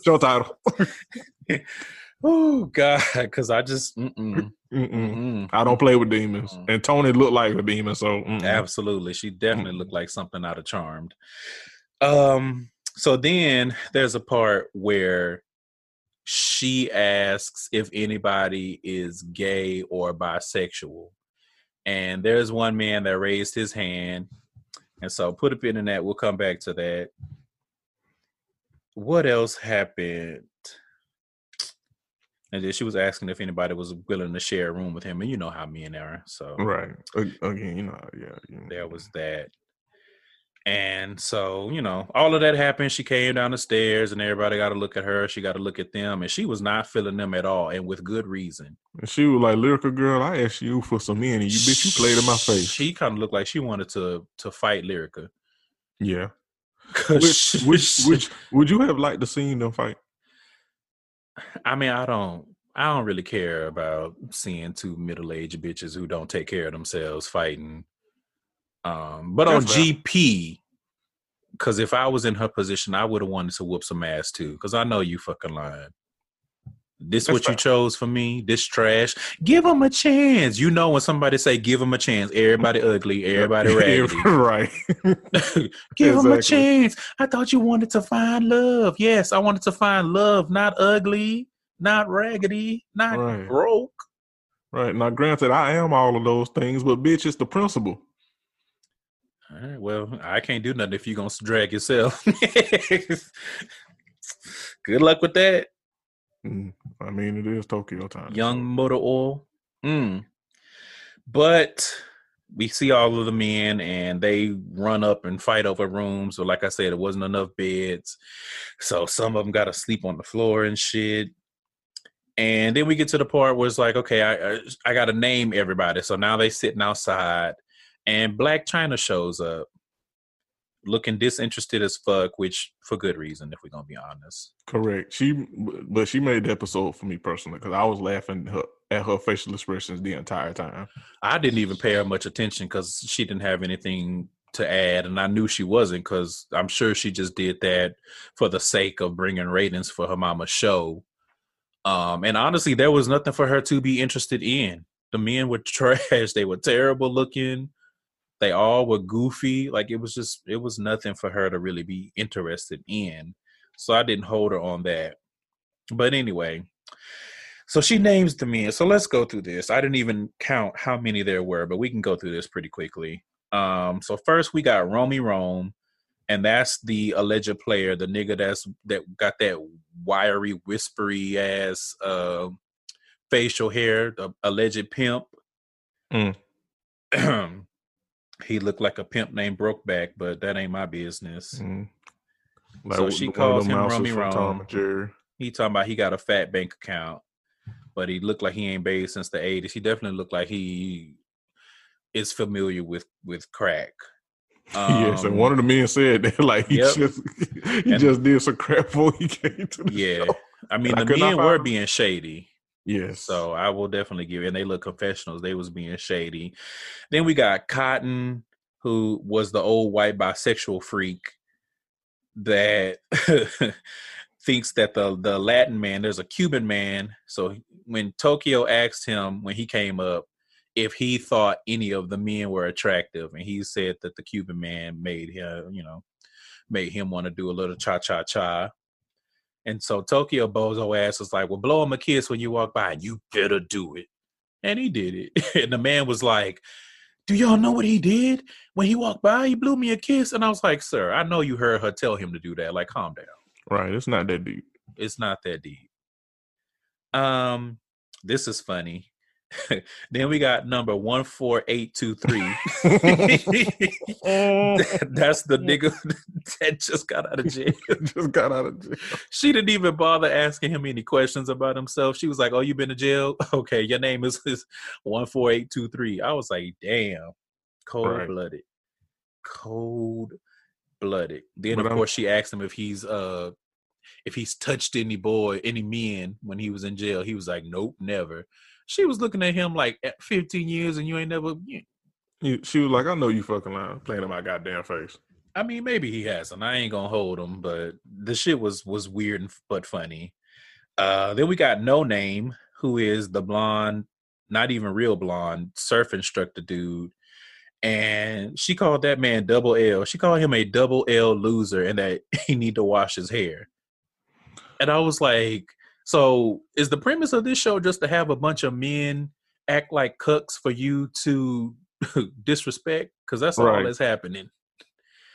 Show title. oh God, because I just mm-mm, Mm-mm. mm-mm. I don't play with demons, and Toni looked like a demon. So. Absolutely. She definitely looked like something out of Charmed. Um, so then there's a part where she asks if anybody is gay or bisexual. And there's one man that raised his hand. And so put a pin in that. We'll come back to that. What else happened? And then she was asking if anybody was willing to share a room with him, and you know how me and Aaron. So Right. Again, you know, yeah. you- there was that. And so, you know, all of that happened. She came down the stairs and everybody got to look at her. She got to look at them. And she was not feeling them at all. And with good reason. And she was like, lyrical girl, I asked you for some men and you bitch, you played in my face. She kind of looked like she wanted to to fight Lyrica. Yeah. Which, which, which, would you have liked to seen them fight? I mean, I don't I don't really care about seeing two middle aged bitches who don't take care of themselves fighting. Um, but on That's fair. GP, because if I was in her position, I would have wanted to whoop some ass too. Because I know you fucking lying. This That's what you chose for me? This trash? Give them a chance. You know when somebody say give them a chance, everybody ugly, everybody raggedy. right. Give them a chance. I thought you wanted to find love. Yes, I wanted to find love, not ugly, not raggedy, not Right. broke. Right. Now, granted, I am all of those things, but bitch, it's the principle. All right, well, I can't do nothing if you're gonna drag yourself. Good luck with that, Mm, I mean, it is Tokyo time. young motor oil. Mm. But we see all of the men and they run up and fight over rooms. So, like I said, it wasn't enough beds. So some of them got to sleep on the floor and shit. And then we get to the part where it's like, okay, I I, I got to name everybody. So now they sitting outside, and Blac Chyna shows up, looking disinterested as fuck, which for good reason, if we're gonna be honest. Correct. She, but she made the episode for me personally because I was laughing her, at her facial expressions the entire time. I didn't even pay her much attention because she didn't have anything to add, and I knew she wasn't because I'm sure she just did that for the sake of bringing ratings for her mama's show. Um, and honestly, there was nothing for her to be interested in. The men were trash; they were terrible looking. They all were goofy. Like it was just, it was nothing for her to really be interested in. So I didn't hold her on that. But anyway, so she names the men. So let's go through this. I didn't even count how many there were, but we can go through this pretty quickly. Um, so first we got Romy Rome, and that's the alleged player, the nigga that's that got that wiry, whispery ass uh, facial hair, the alleged pimp. Mm. he looked like a pimp named Brokeback, but that ain't my business. Mm. So she calls him Rummy from Rome. Tom and Jerry. He talking about he got a fat bank account, but he looked like he ain't bathed since the 80s. He definitely looked like he is familiar with with crack. yes, and Um, one of the men said that like he Yep. just he And- just did some crap before he came to the Yeah. show. I mean, I the not men were being shady. Yes. So I will definitely give and they look confessionals. They was being shady. Then we got Cotton, who was the old white bisexual freak that thinks that the the Latin man, there's a Cuban man. So when Tokyo asked him when he came up if he thought any of the men were attractive, and he said that the Cuban man made him, you know, made him want to do a little cha cha cha. And so Tokyo Bozo ass was like, Well, blow him a kiss when you walk by. And you better do it. And he did it. and the man was like, Do y'all know what he did? When he walked by, he blew me a kiss. And I was like, Sir, I know you heard her tell him to do that. Like, calm down. right, it's not that deep. It's not that deep. Um, this is funny. then we got number one four eight two three. That's the nigga that just got out of jail. just got out of jail. She didn't even bother asking him any questions about himself. She was like, "Oh, you been to jail? Okay, your name is one four eight two three. I was like, "Damn, cold Right. blooded, cold blooded." Then But of I'm- course she asked him if he's uh if he's touched any boy, any men when he was in jail. He was like, "Nope, never." She was looking at him like at 15 years and you ain't never. you- You- She was like, I know you fucking lying, playing in my goddamn face. I mean, maybe he hasn't. I ain't gonna hold him, but the shit was was weird and, but funny. Uh, then we got No Name, who is the blonde, not even real blonde, surf instructor dude, and she called that man double L. She called him a double L loser, and that he need to wash his hair. And I was like, so is the premise of this show just to have a bunch of men act like cucks for you to disrespect? Because that's all that's happening.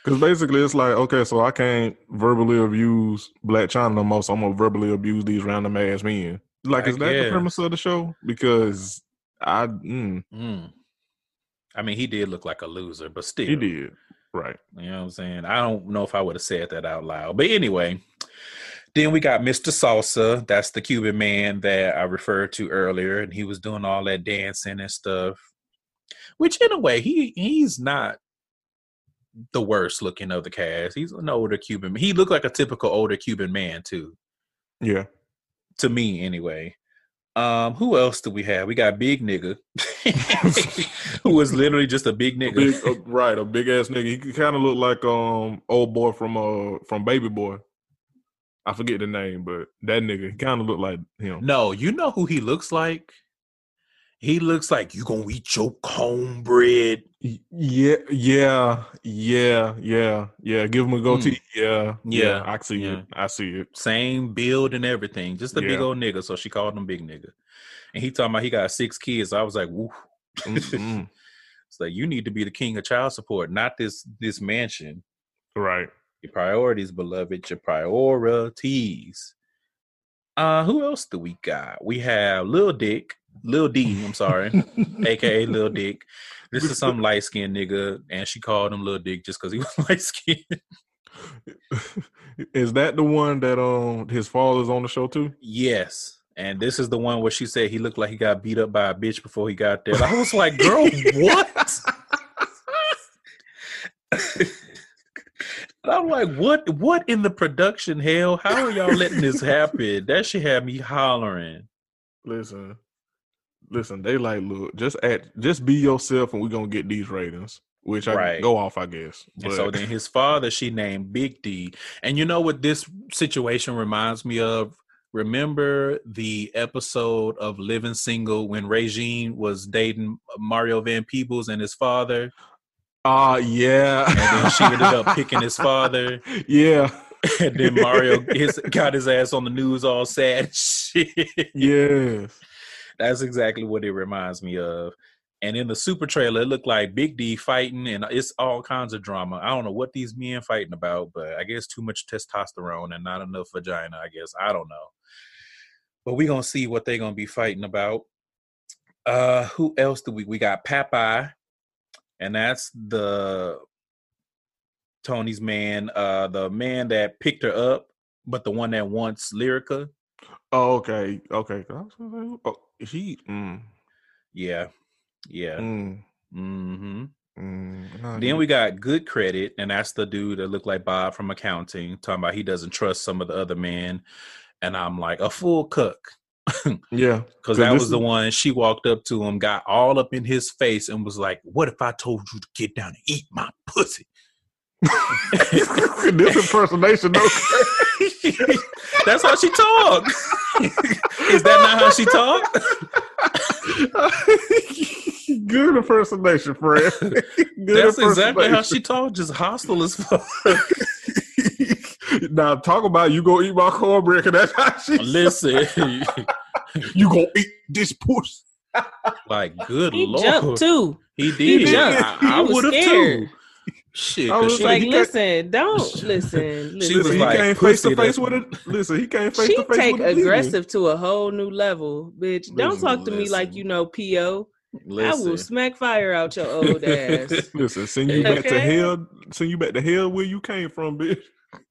Because basically, it's like, okay, so I can't verbally abuse Blac Chyna no more, so I'm gonna verbally abuse these random ass men. Like, I is that the premise of the show? Because I, mm, Mm. I mean, he did look like a loser, but still, he did right. You know what I'm saying? I don't know if I would have said that out loud. But anyway, then we got Mr. Salsa. That's the Cuban man that I referred to earlier. And he was doing all that dancing and stuff. Which in a way, he he's not the worst looking of the cast. He's an older Cuban He looked like a typical older Cuban man too. Yeah, To me anyway. Um, who else do we have? We got Big Nigga, who was literally just a big nigga. big, uh, right, a big ass nigga. He kind of looked like um old boy from uh from Baby Boy. I forget the name, but that nigga kind of looked like him. No, you know who he looks like? He looks like you gonna eat your cornbread. Yeah, yeah, yeah, yeah, yeah. Give him a goatee. Hmm. Yeah, yeah, Yeah, I see yeah. it. I see it. Same build and everything. Just a big old nigga. So she called him big nigga. And he talking about he got six kids. I was like, woo. It's like you need to be the king of child support, not this this mansion. right. Your priorities, beloved, your priorities. Uh, who else do we got? We have Lil Dick, Lil D, I'm sorry, aka Lil Dick. This is some light skinned nigga, and she called him Lil Dick just because he was light skinned. Is that the one that um his father's on the show too? Yes. And this is the one where she said he looked like he got beat up by a bitch before he got there. I was like, girl, what? I'm like, what what in the production hell? How are y'all letting this happen? That shit had me hollering. Listen, listen. They like look. Just act. Just be yourself, and we're gonna get these ratings. Which I Right. go off, I guess. And so then his father, she named Big D. And you know what this situation reminds me of? Remember the episode of Living Single when Regine was dating Mario Van Peebles and his father? Ah, yeah. And then she ended up picking his father. Yeah, And then Mario his, got his ass on the news all sad shit. yes. That's exactly what it reminds me of. And in the super trailer, it looked like Big D fighting, and it's all kinds of drama. I don't know what these men fighting about, but I guess too much testosterone and not enough vagina. I guess I don't know. But we're gonna see what they're gonna be fighting about. Uh, who else do we? We got Popeye, and that's the Toni's man, uh, the man that picked her up, but the one that wants Lyrica. Oh, okay, okay. Oh, he. Mm, Yeah, yeah. mm, Mm-hmm. mm, nah, Then he- we got good credit, and that's the dude that looked like Bob from accounting, talking about he doesn't trust some of the other men. And I'm like, a full cook. Yeah, Because that was the one she walked up to him, got all up in his face, and was like, What if I told you to get down and eat my pussy? this impersonation. though. That's how she talk. Is that not how she talk? Good impersonation, friend. Good That's exactly how she impersonation. talk, just hostile as fuck. Now talk about you gonna eat my cornbread. 'cause That's how she. Listen, you gonna eat this pussy. like, good He lord. jumped too. He did. jumped. I, I was would have too. scared. Shit, I 'cause was she, She's like, listen, don't listen. She listen. was he like, came face to face that's- with it. Listen, he came face she to face take with it. She takes aggressive to a whole new level, bitch. Don't talk to me like you know PO. I will smack fire out your old ass. Listen, send you back to hell. Send you back to hell where you came from, bitch.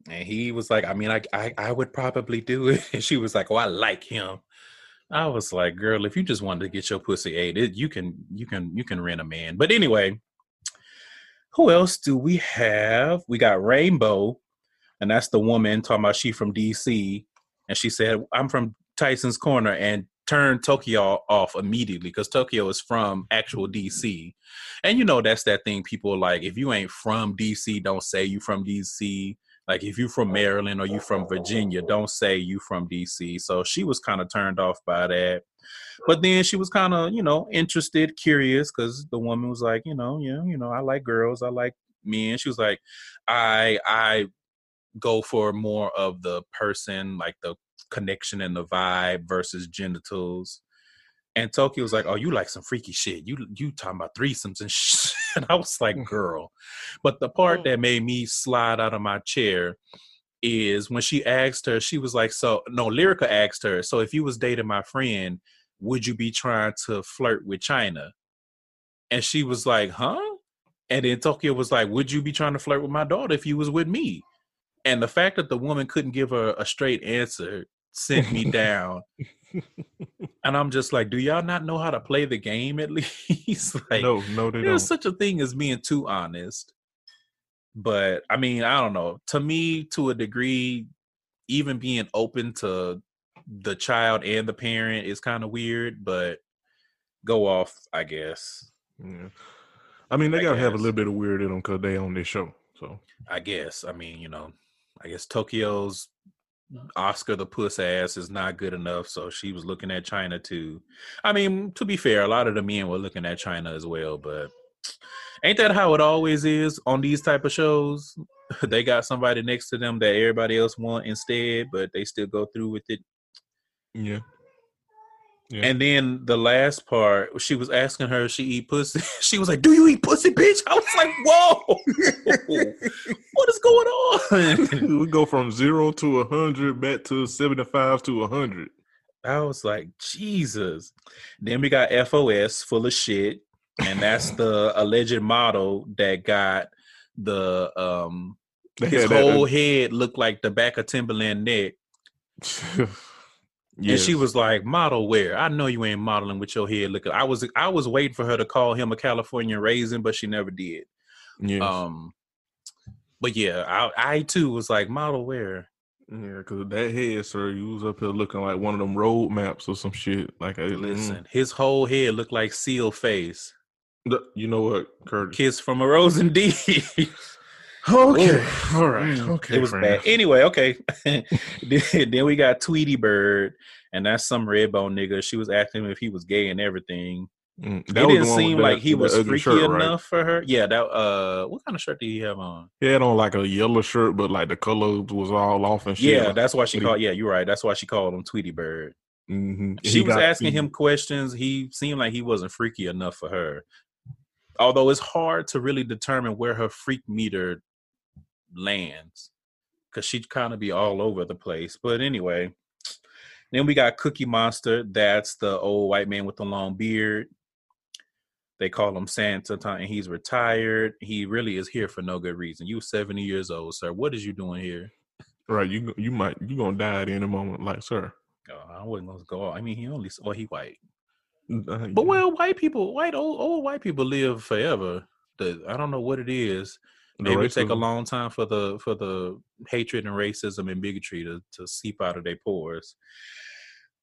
And he was like, I mean, I, I I would probably do it. And she was like, Oh, I like him. I was like, girl, if you just wanted to get your pussy ate, it, you can you can you can rent a man. But anyway, who else do we have? We got Rainbow, and that's the woman talking about she from DC. And she said, I'm from Tyson's Corner and turned Tokyo off immediately because Tokyo is from actual DC. And you know, that's that thing people like, if you ain't from DC, don't say you from DC. Like if you're from Maryland or you from Virginia, don't say you from DC. So she was kind of turned off by that. But then she was kind of, you know, interested, curious, because the woman was like, you know, yeah, you know, I like girls, I like men. She was like, I I go for more of the person, like the connection and the vibe versus genitals. And Tokyo was like, "Oh, you like some freaky shit? You you talking about threesomes and shit?" And I was like, mm. "Girl," but the part mm. that made me slide out of my chair is when she asked her, she was like, "So no." Lyrica asked her, "So if you was dating my friend, would you be trying to flirt with Chyna?" And she was like, "Huh?" And then Tokyo was like, "Would you be trying to flirt with my daughter if you was with me?" And the fact that the woman couldn't give her a straight answer sent me down. and I'm just like, do y'all not know how to play the game at least? like, no, no, they don't. there's such a thing as being too honest. But I mean, I don't know. To me, to a degree, even being open to the child and the parent is kind of weird, but go off, I guess. Yeah. I mean, they I gotta have a little bit of weird in them because they on this show. So I guess. I mean, you know, I guess Tokyo's Oscar the puss ass is not good enough, so she was looking at Chyna too. I mean, to be fair, a lot of the men were looking at Chyna as well, but ain't that how it always is on these type of shows? they got somebody next to them that everybody else want instead, but they still go through with it. yeah, Yeah. And then the last part, she was asking her if she eat pussy. She was like, "Do you eat pussy, bitch?" I was like, "Whoa, what is going on?" we go from zero to a hundred back to seventy-five to a hundred. I was like, Jesus. Then we got FOS full of shit, and that's the alleged model that got the um his had that- whole head looked like the back of Timberland neck. And she was like, model where? I know you ain't modeling with your head looking. I was I was waiting for her to call him a California raisin, but she never did. yes. Um but yeah, I I too was like, model where? yeah, because that head, sir, you was up here looking like one of them road maps or some shit. Like, I, Listen, his whole head looked like seal face. mm. you know what, Curtis? Kiss from a rose indeed. Okay, Ooh. all right, Mm, okay, it was bad. Anyway, okay. then, then we got Tweety Bird, and that's some red bone nigga. She was asking him if he was gay and everything. Mm, It that was the didn't seem like that- he was freaky shirt, right? enough for her. Yeah, that uh what kind of shirt did he have on? He had on like a yellow shirt, but like the colors was all off and shit. Yeah, Like, that's why she but he- called yeah, you're right. That's why she called him Tweety Bird. mhm. She He was got- asking he- him questions. He seemed like he wasn't freaky enough for her. Although it's hard to really determine where her freak meter lands. Cause she'd kind of be all over the place. But anyway. Then we got Cookie Monster. That's the old white man with the long beard. They call him Santa, and he's retired. He really is here for no good reason. You 70 years old, sir. What is you doing here? right. You you might you gonna die at any moment, like sir. Oh, I wasn't gonna go. I mean, he only well, he white. Uh, But well, white people, white old old white people live forever. The, I don't know what it is. Maybe it take a long time for the for the hatred and racism and bigotry to, to seep out of their pores.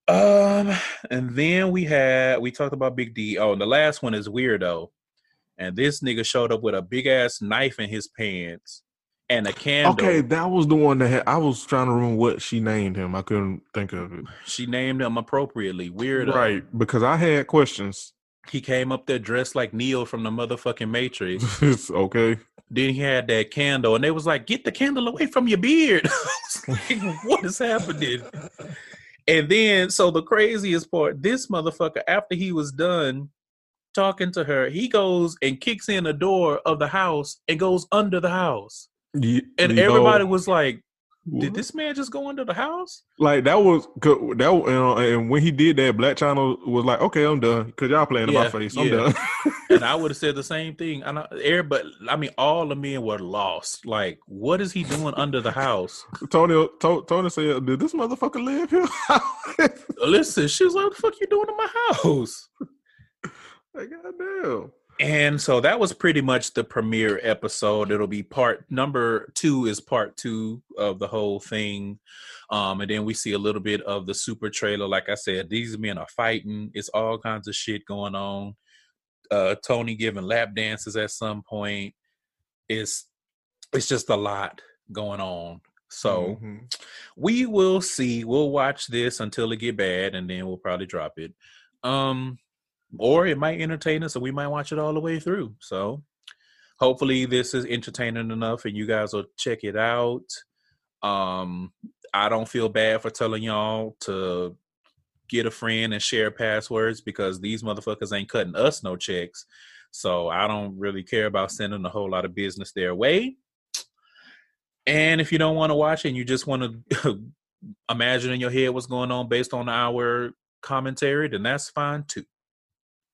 Um, and then we had we talked about Big D. Oh, and the last one is weirdo. And this nigga showed up with a big ass knife in his pants and a candle. Okay, that was the one that had, I was trying to remember what she named him. I couldn't think of it. She named him appropriately. Weirdo. Right, because I had questions. He came up there dressed like Neo from the motherfucking Matrix. okay, Then he had that candle, and they was like, "Get the candle away from your beard." Like, what is happening? And then, so the craziest part, this motherfucker, after he was done talking to her, he goes and kicks in the door of the house and goes under the house, and you know, everybody was like, "Did this man just go under the house?" like that was 'cause that you know, and when he did that, Blac Chyna was like, "Okay, I'm done," because y'all playing in my face. I'm yeah. done. And I would have said the same thing. And everybody, I mean, all the men were lost. Like, what is he doing under the house? Toni, to, Toni said, "Did this motherfucker live here?" Listen, she was like, "What the fuck you doing in my house?" like, goddamn. And so that was pretty much the premiere episode. It'll be part number two is part two of the whole thing. Um, and then we see a little bit of the super trailer. Like I said, these men are fighting. It's all kinds of shit going on. Uh, Toni giving lap dances at some point. It's it's just a lot going on. So Mhm. we will see. We'll watch this until it get bad, and then we'll probably drop it. Um, or it might entertain us, and we might watch it all the way through. So, hopefully, this is entertaining enough, and you guys will check it out. Um, I don't feel bad for telling y'all to get a friend and share passwords because these motherfuckers ain't cutting us no checks. So I don't really care about sending a whole lot of business their way. And if you don't want to watch it and you just want to imagine in your head what's going on based on our commentary, then that's fine too.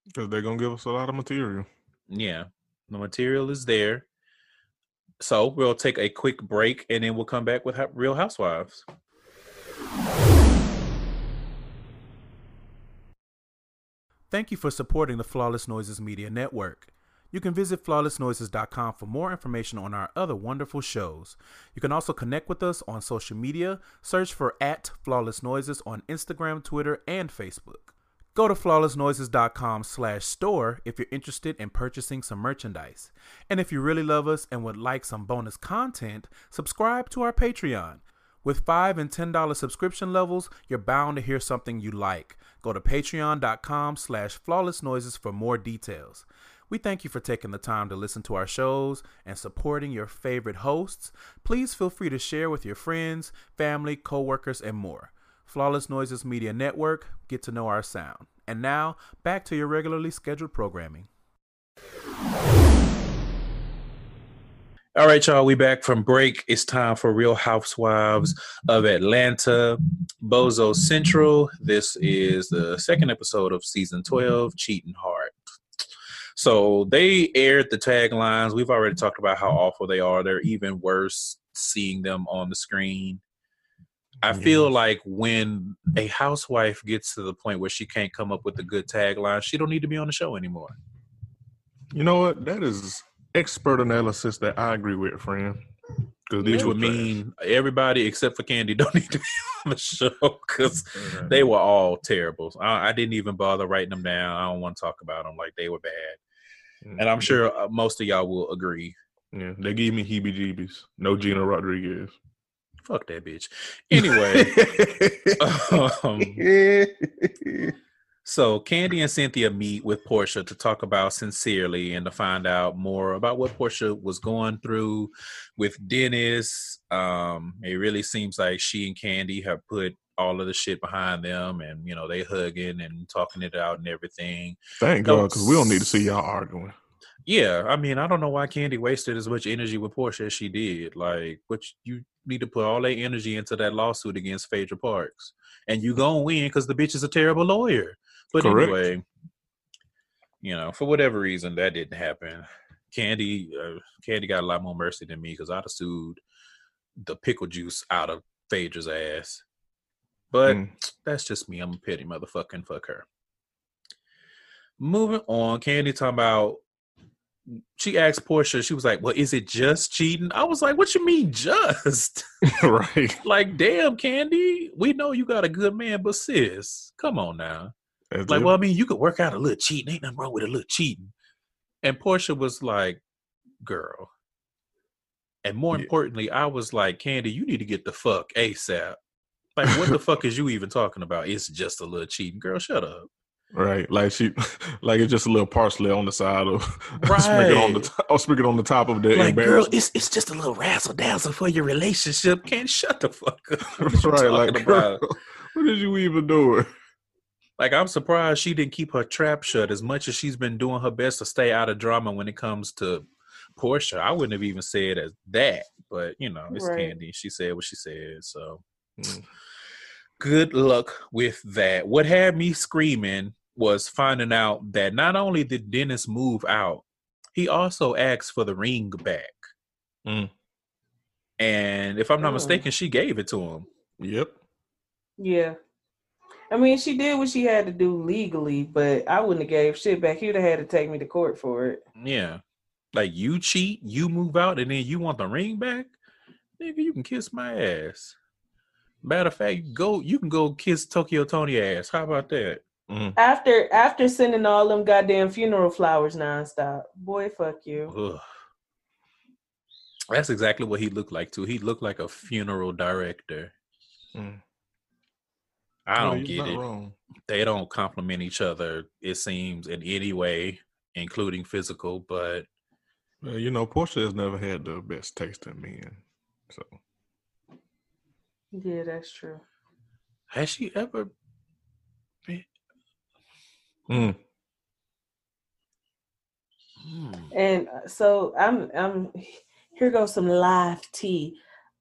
Because they're gonna give us a lot of material. Yeah, the material is there. So we'll take a quick break and then we'll come back with Real Housewives. Thank you for supporting the Flawless Noises Media Network. You can visit flawlessnoises.com for more information on our other wonderful shows. You can also connect with us on social media. Search for at Flawless Noises on Instagram, Twitter, and Facebook. Go to flawlessnoises.com slash store if you're interested in purchasing some merchandise. And if you really love us and would like some bonus content, subscribe to our Patreon. With 5 and $10 subscription levels, you're bound to hear something you like. Go to patreon.com slash flawless noises for more details. We thank you for taking the time to listen to our shows and supporting your favorite hosts. Please feel free to share with your friends, family, coworkers, and more. Flawless Noises Media Network, get to know our sound. And now, back to your regularly scheduled programming. All right, y'all, we back from break. It's time for Real Housewives of Atlanta, Bozo Central. This is the second episode of season 12, Cheating Heart. So they aired the taglines. We've already talked about how awful they are. They're even worse seeing them on the screen. I feel like when a housewife gets to the point where she can't come up with a good tagline, she don't need to be on the show anymore. You know what? That is expert analysis that I agree with, friend. Because Which would mean everybody except for Kandi don't need to be on the show because they were all terrible. I, I, didn't even bother writing them down. I don't want to talk about them like they were bad. And I'm sure uh, most of y'all will agree. Yeah, they gave me heebie-jeebies. No Gina Rodriguez. Fuck that bitch. Anyway, um, so Kandi and Cynthia meet with Porsha to talk about sincerely and to find out more about what Porsha was going through with Dennis. Um, it really seems like she and Kandi have put all of the shit behind them, and you know they hugging and talking it out and everything. Thank God, because we don't need to see y'all arguing. Yeah, I mean, I don't know why Kandi wasted as much energy with Porsha as she did. Like, what you need to put all that energy into that lawsuit against Phaedra Parks, and you gonna win because the bitch is a terrible lawyer. But Correct. anyway, you know, for whatever reason, that didn't happen. Kandi, uh, Kandi got a lot more mercy than me because I'd have sued the pickle juice out of Phaedra's ass. But mm. that's just me. I'm a petty motherfucking fuck her. Moving on, Kandi talking about she asked Porsha, she was like, Well, is it just cheating? I was like, What you mean just? right. like, damn, Kandi, we know you got a good man, but sis, come on now. That's like, it. well, I mean, you could work out a little cheating. Ain't nothing wrong with a little cheating. And Porsha was like, girl. And more yeah. importantly, I was like, Kandi, you need to get the fuck ASAP. Like, what the fuck is you even talking about? It's just a little cheating. Girl, shut up. Right, like she, like it's just a little parsley on the side of, right. sprinkle on the, top, oh, sprinkle on the top of the. Like, girl, it's it's just a little razzle dazzle for your relationship. Can't shut the fuck up. What right, like, girl, what did you even do? Like I'm surprised she didn't keep her trap shut as much as she's been doing her best to stay out of drama when it comes to Porsha. I wouldn't have even said as that, but you know, it's right. Kandi. She said what she said, so mm. good luck with that. What had me screaming was finding out that not only did Dennis move out, he also asked for the ring back. Mm. And if I'm not oh. mistaken, she gave it to him. Yep. Yeah. I mean, she did what she had to do legally, but I wouldn't have gave shit back. He'd have had to take me to court for it. Yeah. Like you cheat, you move out, and then you want the ring back? Nigga, you can kiss my ass. Matter of fact, go you can go kiss Tokyo Toni ass. How about that? Mm. After after sending all them goddamn funeral flowers nonstop. Boy, fuck you. Ugh. That's exactly what he looked like too. He looked like a funeral director. Mm. I don't get it. Wrong. They don't complement each other, it seems, in any way, including physical, but well, you know, Porsha has never had the best taste in men. So Yeah, that's true. Has she ever been mm. And uh, so I'm I'm here goes some live tea.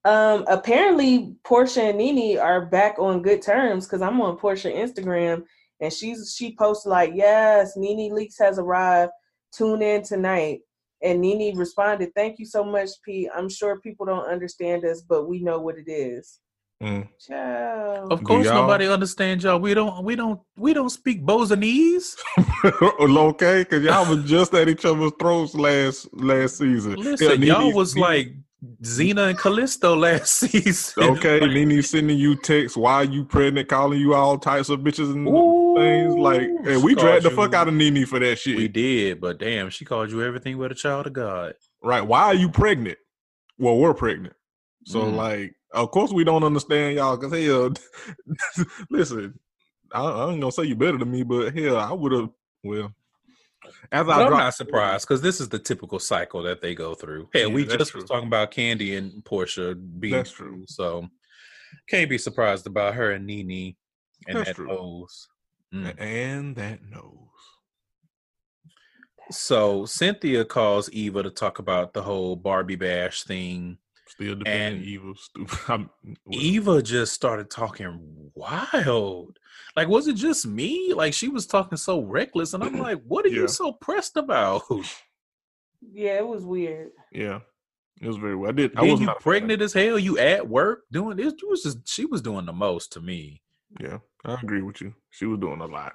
Um, apparently Porsha and Nene are back on good terms because I'm on Porsha Instagram and she's she posted like, Yes, Nene Leakes has arrived. Tune in tonight. And Nene responded, Thank you so much, P. I'm sure people don't understand us, but we know what it is. Mm. Of course, nobody understands y'all. We don't. We don't. We don't speak Bozanese. okay, because y'all was just at each other's throats last last season. Listen, Yeah, y'all was Nene- like Xena and Callisto last season. okay. Like, Nene sending you texts, why you pregnant, calling you all types of bitches and Ooh, things like, and we she dragged the fuck out of Nene for that shit. We did, but damn, she called you everything but a child of God. Right? Why are you pregnant? Well, we're pregnant. So Mm. like, of course we don't understand y'all. Cause hell, listen, I, I ain't gonna say you better than me, but hell, I would have. Well, as But I I'm not surprised because this is the typical cycle that they go through. Hey, Yeah, we just true. was talking about Kandi and Porsha being That's true. So can't be surprised about her and Nene and That's that true. nose. Mm. and that nose. So Cynthia calls Eva to talk about the whole Barbie bash thing. Still defending And- stupid. I'm, Eva just started talking wild. Like, was it just me? Like, she was talking so reckless, and I'm like, what are Yeah. you so pressed about? Yeah, it was weird. Yeah, it was very well. I did. I was you not a fan of pregnant as hell. You at work doing this. You was just she was doing the most to me. Yeah, I agree with you. She was doing a lot.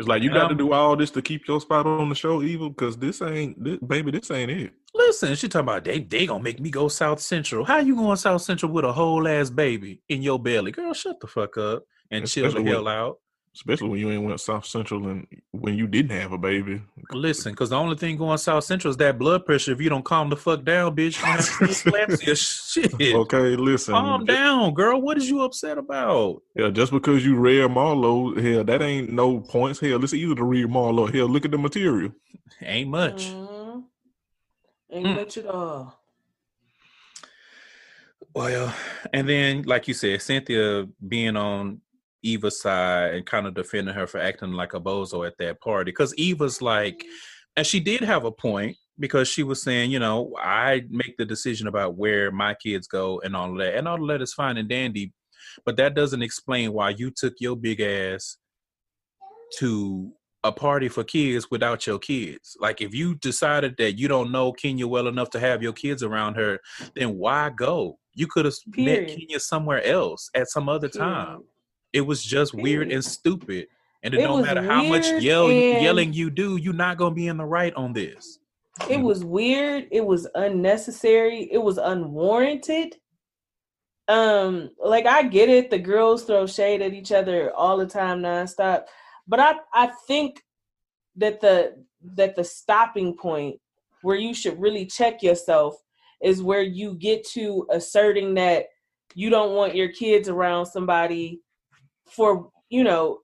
It's like you got to do all this to keep your spot on the show, evil, because this ain't, this, baby, this ain't it. Listen, she talking about they they gonna make me go South Central. How you going South Central with a whole ass baby in your belly, girl? Shut the fuck up and chill the hell out. Especially when you ain't went South Central and when you didn't have a baby. Listen, because the only thing going South Central is that blood pressure. If you don't calm the fuck down, bitch, you gonna. Shit. Okay, listen. Calm down, girl. What is you upset about? Yeah, just because you read Marlo, hell, that ain't no points. Hell, it's easy to read Marlo. Hell, look at the material. Ain't much. Mhm. Ain't Mm. much at all. Well, and then like you said, Cynthia being on Eva's side and kind of defending her for acting like a bozo at that party. Because Eva's like, mm-hmm. and she did have a point because she was saying, you know, I make the decision about where my kids go and all of that. And all of that is fine and dandy. But that doesn't explain why you took your big ass to a party for kids without your kids. Like if you decided that you don't know Kenya well enough to have your kids around her, then why go? You could have met Kenya somewhere else at some other time. It was just weird and stupid. And it, It don't matter how much yell yelling you do, you're not gonna be in the right on this. It was weird. It was unnecessary. It was unwarranted. Um, like I get it. The girls throw shade at each other all the time, nonstop. But I, I think that the that the stopping point where you should really check yourself is where you get to asserting that you don't want your kids around somebody for you know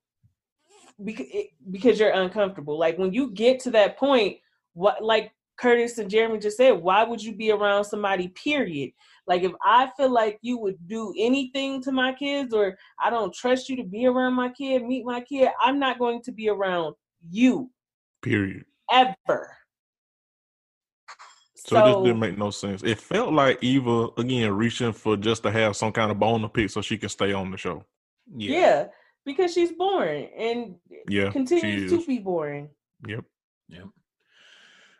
because because you're uncomfortable. Like when you get to that point, what like Curtis and Jeremy just said, why would you be around somebody, period? Like if I feel like you would do anything to my kids or I don't trust you to be around my kid, meet my kid, I'm not going to be around you Period. ever. So, this didn't make no sense. It felt like Eva again reaching for just to have some kind of bone to pick so she can stay on the show. Yeah. because she's boring and Yeah, continues to be boring. Yep. Yep.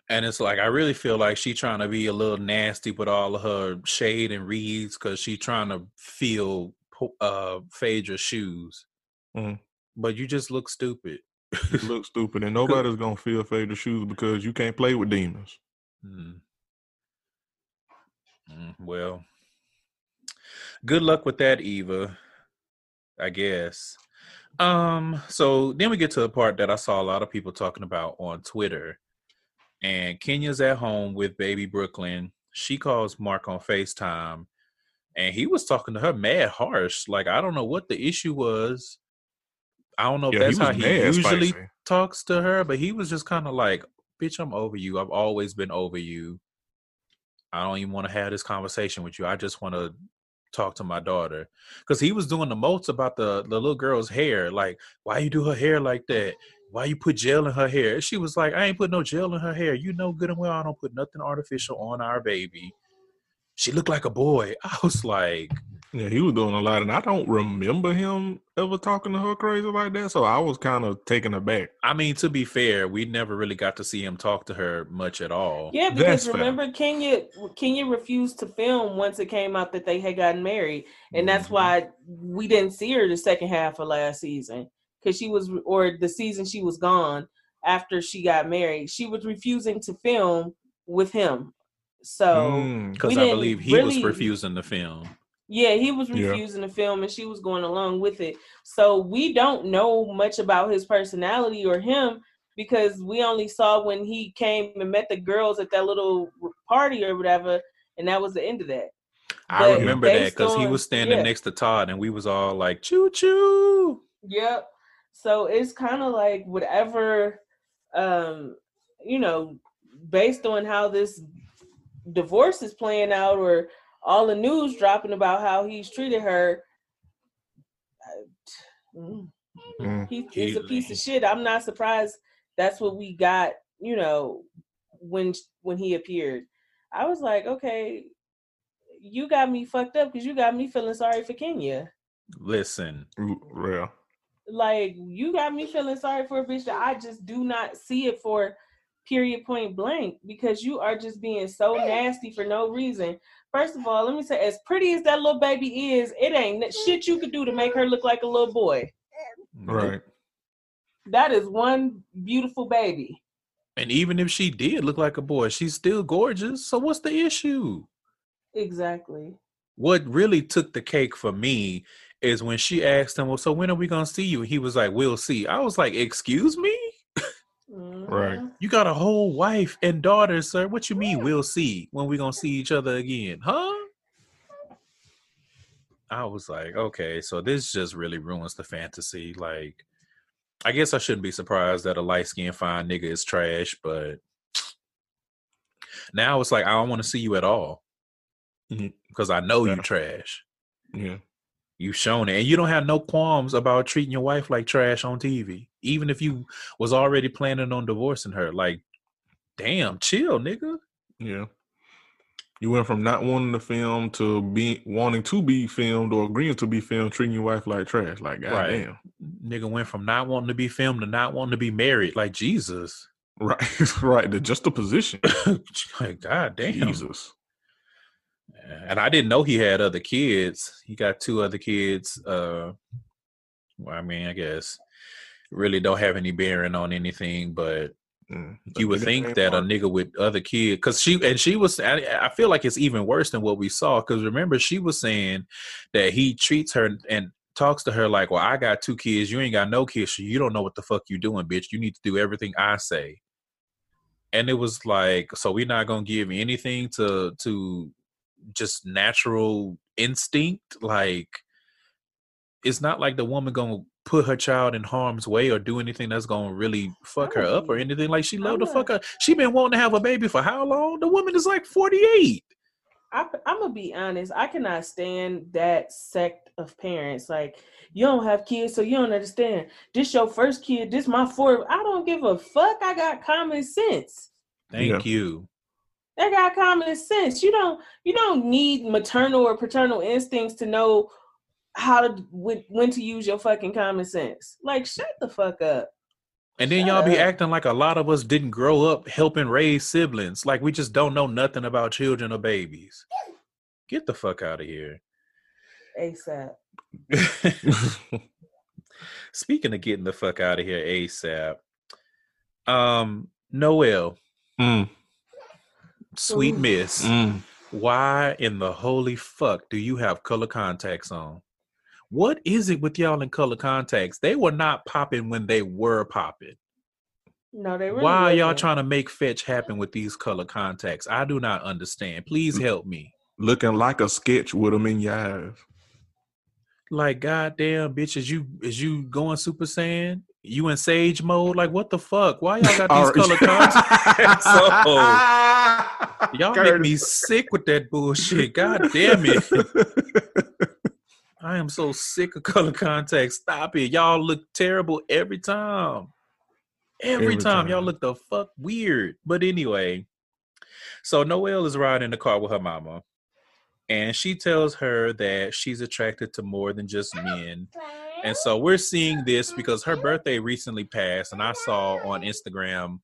And it's like I really feel like she trying to be a little nasty with all of her shade and reads because she trying to feel po- uh Phaedra's shoes. Mhm. But you just look stupid. You look stupid, and nobody's gonna feel Phaedra's shoes because you can't play with demons. Mm. Mm, well, good luck with that, Eva. I guess. Um. So then we get to the part that I saw a lot of people talking about on Twitter, and Kenya's at home with baby Brooklyn. She calls Marc on Facetime, and he was talking to her mad harsh. Like I don't know what the issue was. I don't know if Yeah, that's he how he usually spicy. talks to her, but he was just kind of like, "Bitch, I'm over you. I've always been over you. I don't even want to have this conversation with you. I just want to talk to my daughter." Because he was doing the most about the the little girl's hair. Like, why you do her hair like that? Why you put gel in her hair? She was like, "I ain't put no gel in her hair. You know good and well I don't put nothing artificial on our baby." she looked like a boy. I was like, Yeah, he was doing a lot, and I don't remember him ever talking to her crazy like that. So I was kind of taken aback. I mean, to be fair, we never really got to see him talk to her much at all. Yeah, That's because fair. remember Kenya Kenya refused to film once it came out that they had gotten married, and that's Mhm. why we didn't see her the second half of last season because she was or the season she was gone after she got married. She was refusing to film with him. So Mm. Because we I believe he was refusing to film. Yeah, he was Yeah. refusing to film and she was going along with it. So we don't know much about his personality or him because we only saw when he came and met the girls at that little party or whatever, and that was the end of that. I But remember that because he was standing yeah. next to Todd and we was all like, choo choo. Yep. So it's kind of like whatever, um, you know, based on how this divorce is playing out, or all the news dropping about how he's treated her. I- mm. He is a piece of shit. I'm not surprised. That's what we got. You know, when when he appeared, I was like, okay, you got me fucked up because you got me feeling sorry for Kenya Listen, real. like you got me feeling sorry for a bitch that I just do not see it for period point blank because you are just being so nasty for no reason. First of all, let me say as pretty as that little baby is, it ain't n- shit you could do to make her look like a little boy. Right. That is one beautiful baby. And even if she did look like a boy, she's still gorgeous. So what's the issue? Exactly. What really took the cake for me is when she asked him, Well, so when are we gonna see you? He was like, We'll see. I was like, Excuse me? Right. Mhm. You got a whole wife and daughter, sir. What you mean we'll see when we gonna see each other again? Huh? I was like, okay, so this just really ruins the fantasy. Like, I guess I shouldn't be surprised that a light skinned fine nigga is trash, but now it's like I don't want to see you at all. Because I know you trash. Yeah. You've shown it. And you don't have no qualms about treating your wife like trash on TV. Even if you was already planning on divorcing her. Like, damn, chill, nigga. Yeah. You went from not wanting to film to be wanting to be filmed or agreeing to be filmed, treating your wife like trash. Like, Right. goddamn. Nigga went from not wanting to be filmed to not wanting to be married. Like Jesus. Right. right. The just a position. like, God damn. Jesus. And I didn't know he had other kids. He got two other kids. Uh well, I mean, I guess really don't have any bearing on anything, but Mm. you would think that a nigga with other kid because she and she was I, I feel like it's even worse than what we saw because remember she was saying that he treats her and talks to her like well i got two kids you ain't got no kids so you don't know what the fuck you doing bitch you need to do everything i say and it was like so we're not gonna give anything to to just natural instinct like it's not like the woman gonna put her child in harm's way or do anything that's gonna really fuck her up or anything like she love to fuck not- up she been wanting to have a baby for how long the woman is like 48 I, I'm gonna be honest. I cannot stand that sect of parents. Like, you don't have kids, so you don't understand. This your first kid. This my fourth. I don't give a fuck. I got common sense. thank you I got common sense. You don't. You don't need maternal or paternal instincts to know how to when, when to use your fucking common sense. Like, shut the fuck up. And then Shut y'all be up. acting like a lot of us didn't grow up helping raise siblings. Like we just don't know nothing about children or babies. Get the fuck out of here. ASAP. Speaking of getting the fuck out of here ASAP. Um, Noelle, Mm. Sweet Ooh. miss, Mm. why in the holy fuck do you have color contacts on? What is it with y'all in color contacts? They were not popping when they were popping. No, they really. Why are y'all wasn't. trying to make fetch happen with these color contacts? I do not understand. Please help me. Looking like a sketch with them in your eyes. Like, goddamn, bitch, is you is you going Super Saiyan? You in Sage mode? Like, what the fuck? Why y'all got these color contacts? on? Y'all make me sick with that bullshit. God damn it. I am so sick of color contacts. Stop it. Y'all look terrible every time. Every, Every time. Y'all look the fuck weird. But anyway, so Noelle is riding in the car with her mama. and she tells her that she's attracted to more than just men. And so we're seeing this because her birthday recently passed, and I saw on Instagram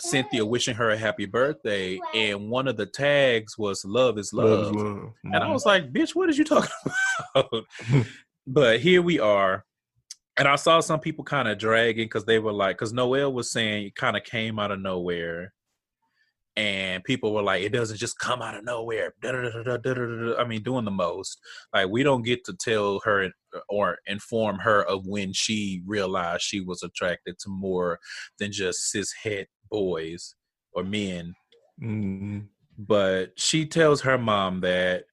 Cynthia wishing her a happy birthday, and one of the tags was "Love is love,", Love is love. and I Mhm. was like, "Bitch, what is you talking about?" but here we are, and I saw some people kind of dragging because they were like, because Noelle was saying it kind of came out of nowhere, and people were like, "It doesn't just come out of nowhere." I mean, doing the most. Like we don't get to tell her or inform her of when she realized she was attracted to more than just cis het boys or men Mhm. but she tells her mom that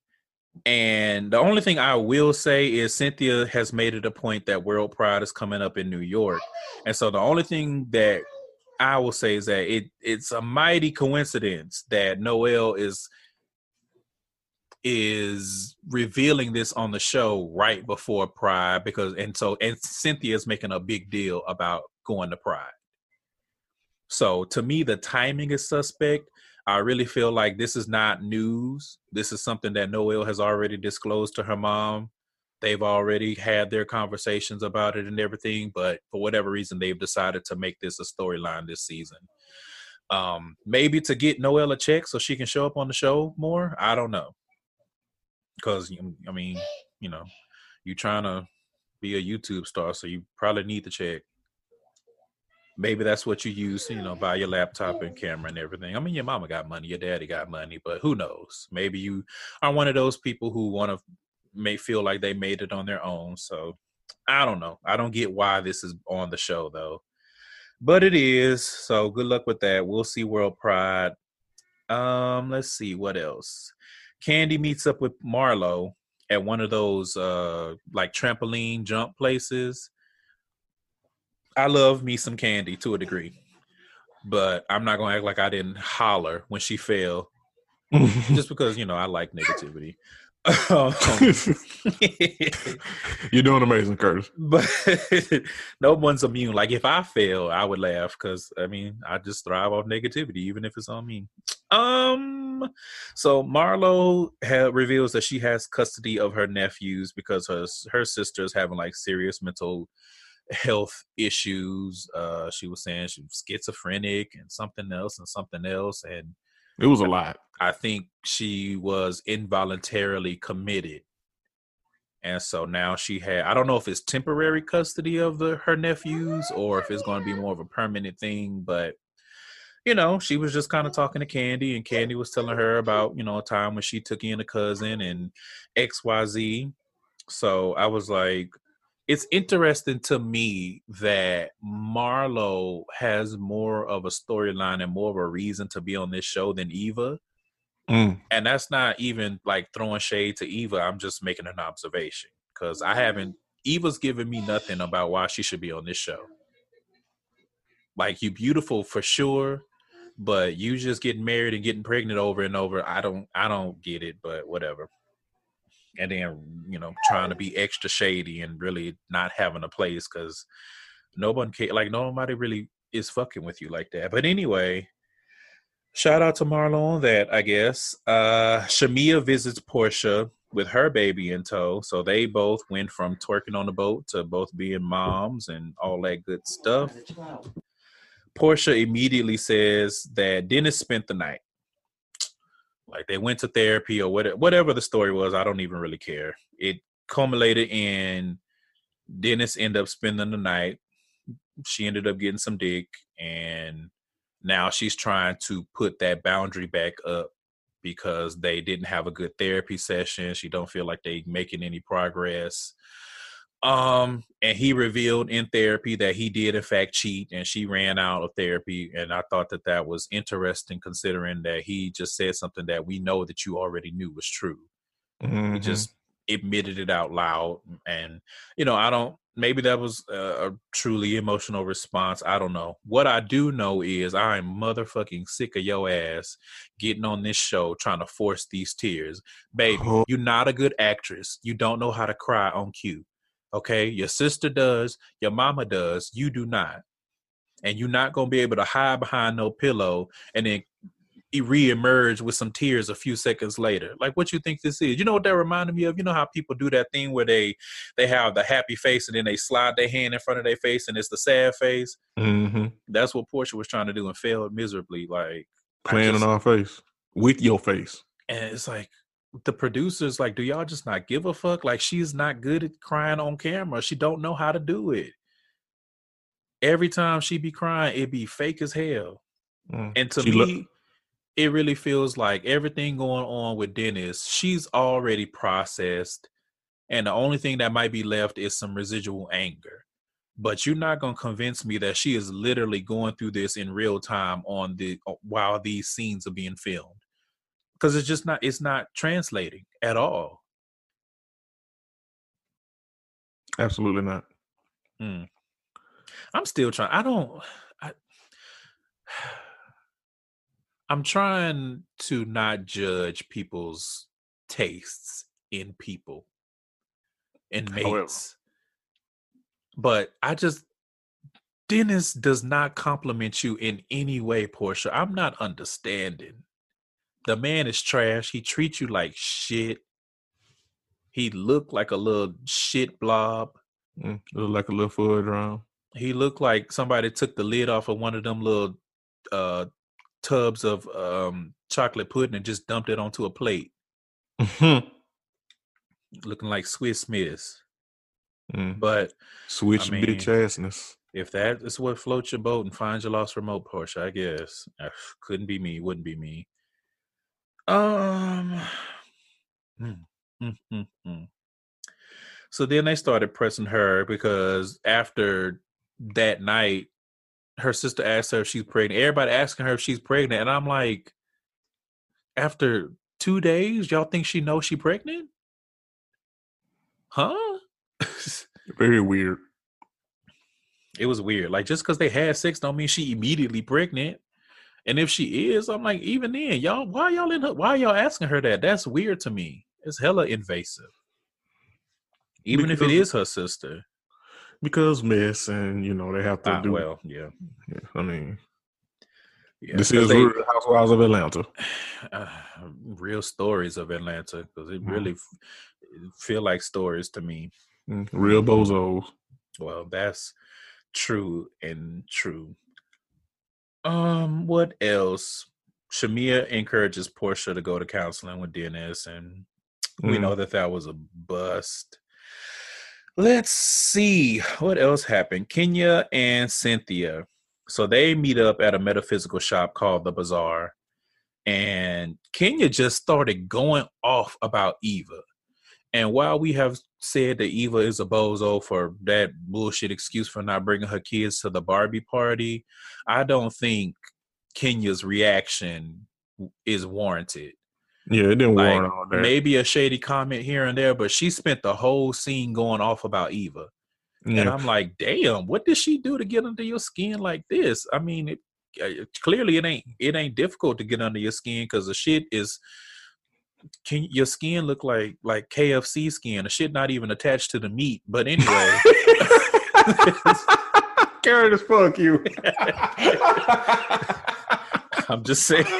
and the only thing i will say is cynthia has made it a point that world pride is coming up in new york and so the only thing that i will say is that it it's a mighty coincidence that noelle is is revealing this on the show right before pride because and so and cynthia is making a big deal about going to pride so to me the timing is suspect I really feel like this is not news. This is something that Noelle has already disclosed to her mom. They've already had their conversations about it and everything, but for whatever reason, they've decided to make this a storyline this season. Um, maybe to get Noelle a check so she can show up on the show more. I don't know. Because, I mean, you know, you're trying to be a YouTube star, so you probably need the check maybe that's what you use, you know, buy your laptop and camera and everything. I mean, your mama got money, your daddy got money, but who knows? Maybe you are one of those people who want to may feel like they made it on their own. So I don't know. I don't get why this is on the show though, but it is. So good luck with that. We'll see World Pride. Um, let's see what else. Kandi meets up with Marlo at one of those uh like trampoline jump places I love me some Kandi to a degree, but I'm not gonna act like I didn't holler when she fell, just because you know I like negativity. Um, You're doing amazing, Curtis. but no one's immune. Like if I fail, I would laugh because I mean I just thrive off negativity, even if it's on me. Um, so Marlo ha- reveals that she has custody of her nephews because her her sister's having like serious mental health issues. Uh, she was saying she was schizophrenic and something else and something else, and It was a lot. I think she was involuntarily committed. And so now she had I don't know if it's temporary custody of the her nephews or if it's going to be more of a permanent thing, but you know, she was just kind of talking to Kandi and Kandi was telling her about, you know, a time when she took in a cousin and XYZ. So I was like it's interesting to me that Marlo has more of a storyline and more of a reason to be on this show than Eva Mm. and that's not even like throwing shade to Eva. I'm just making an observation because I haven't. Eva's given me nothing about why she should be on this show. Like you, beautiful for sure, but you just getting married and getting pregnant over and over. I don't, I don't get it, but whatever. And then you know, trying to be extra shady and really not having a place because no one like nobody really is fucking with you like that. But anyway, Shout out to Marlo on that, I guess. Uh Shamea visits Porsha with her baby in tow. So they both went from twerking on the boat to both being moms and all that good stuff. Porsha immediately says that Dennis spent the night. Like they went to therapy or whatever, whatever the story was. I don't even really care. It culminated in Dennis ended up spending the night. She ended up getting some dick and now she's trying to put that boundary back up because they didn't have a good therapy session she don't feel like they making any progress um and he revealed in therapy that he did in fact cheat and she ran out of therapy and i thought that that was interesting considering that he just said something that we know that you already knew was true. He Mhm. just admitted it out loud and you know i don't maybe that was a, a truly emotional response i don't know. What i do know is i'm motherfucking sick of your ass getting on this show trying to force these tears. Baby Oh. you're not a good actress. You don't know how to cry on cue okay your sister does your mama does you do not and you're not gonna be able to hide behind no pillow and then he reemerge with some tears a few seconds later. Like what you think this is? You know what that reminded me of? You know how people do that thing where they they have the happy face and then they slide their hand in front of their face and it's the sad face. Mm-hmm. That's what Porsha was trying to do and failed miserably. Like Playing just- in our face with your face. and it's like the producers like, do y'all just not give a fuck? Like she's not good at crying on camera. She don't know how to do it. Every time she be crying, it be fake as hell. Mm. And to She me, look- it really feels like everything going on with Dennis, she's already processed. And the only thing that might be left is some residual anger. But you're not gonna convince me that she is literally going through this in real time on the uh, while these scenes are being filmed. Because it's just not it's not translating at all. Absolutely not. Mm. I'm still trying. I don't. I, I'm trying to not judge people's tastes in people and However. mates, but I just Dennis does not compliment you in any way, Porsha. I'm not understanding. The man is trash. He treats you like shit. He looked like a little shit blob. Mm. Look like a little food drum. He looked like somebody took the lid off of one of them little uh tubs of um chocolate pudding and just dumped it onto a plate, looking like Swiss Miss. Mm. But Switch I mean- bitch assness. if that is what floats your boat and finds your lost remote, Porsha, I guess couldn't be me. Wouldn't be me. Um. mm, mm, mm, mm. So then they started pressing her because after that night, her sister asked her if she's pregnant. Everybody asking her if she's pregnant, and I'm like, after two days, y'all think she knows she pregnant? Huh? Very weird. it was weird. Like just because they had sex don't mean she immediately pregnant. And if she is, I'm like, even then, y'all, why y'all in her, why y'all asking her that? That's weird to me. It's hella invasive. Even if it is her sister. Because miss and you know they have to Ah, do well, yeah. yeah, I mean yeah this is they- Real Housewives of Atlanta. uh, real stories of Atlanta because it Mhm. really f- feel like stories to me. Mm. Real bozos. Well, that's true and true. Um, what else? Shamea encourages Porsha to go to counseling with Dennis, and we Mm. know that that was a bust. Let's see what else happened. Kenya and Cynthia. So they meet up at a metaphysical shop called the Bazaar, and Kenya just started going off about Eva. And while we have said that Eva is a bozo for that bullshit excuse for not bringing her kids to the Barbie party, I don't think Kenya's reaction is warranted. Yeah, it didn't Like, warrant all that. Maybe a shady comment here and there, but she spent the whole scene going off about Eva. And. I'm like, damn, what did she do to get under your skin like this? I mean, it, uh, clearly it ain't it ain't difficult to get under your skin because the shit is can your skin look like like KFC skin? The shit not even attached to the meat. But anyway, Curtis, fuck you. I'm just saying.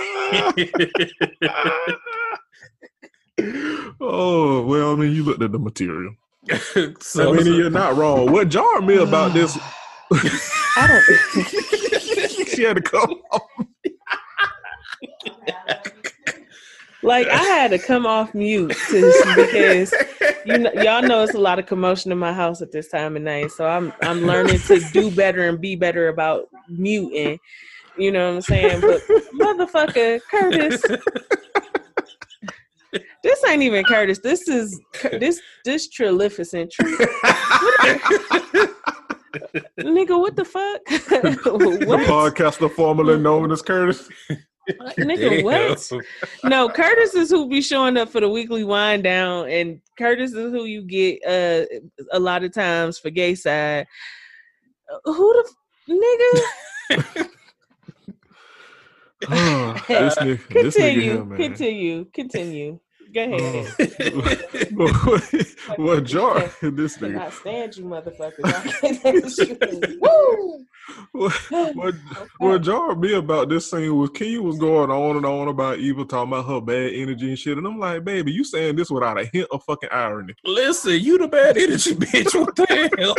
oh well, I mean, you looked at the material. so, I mean, you're not wrong. What jarred me about this? I don't. she had to come. Off. Like I had to come off mute to, because you know, y'all know it's a lot of commotion in my house at this time of night. So I'm I'm learning to do better and be better about muting. You know what I'm saying? But motherfucker, Curtis, this ain't even Curtis. This is this this Trilificent. Tri- Nigga, what the fuck? The what? podcaster formerly known as Curtis. Nigga, what? No, Curtis is who be showing up for the weekly wind down, and Curtis is who you get uh a lot of times for gay side. Uh, Who the f- nigga? Oh, this nigga, this nigga Continue, here, man. continue, continue. Go ahead. what jar? This nigga. cannot stand you, motherfuckers. I can't you. Woo! What, what, what jarred me about this scene was Kenya was going on and on about Eva talking about her bad energy and shit. And I'm like, baby, you saying this without a hint of fucking irony. Listen, you the bad energy bitch. What the hell?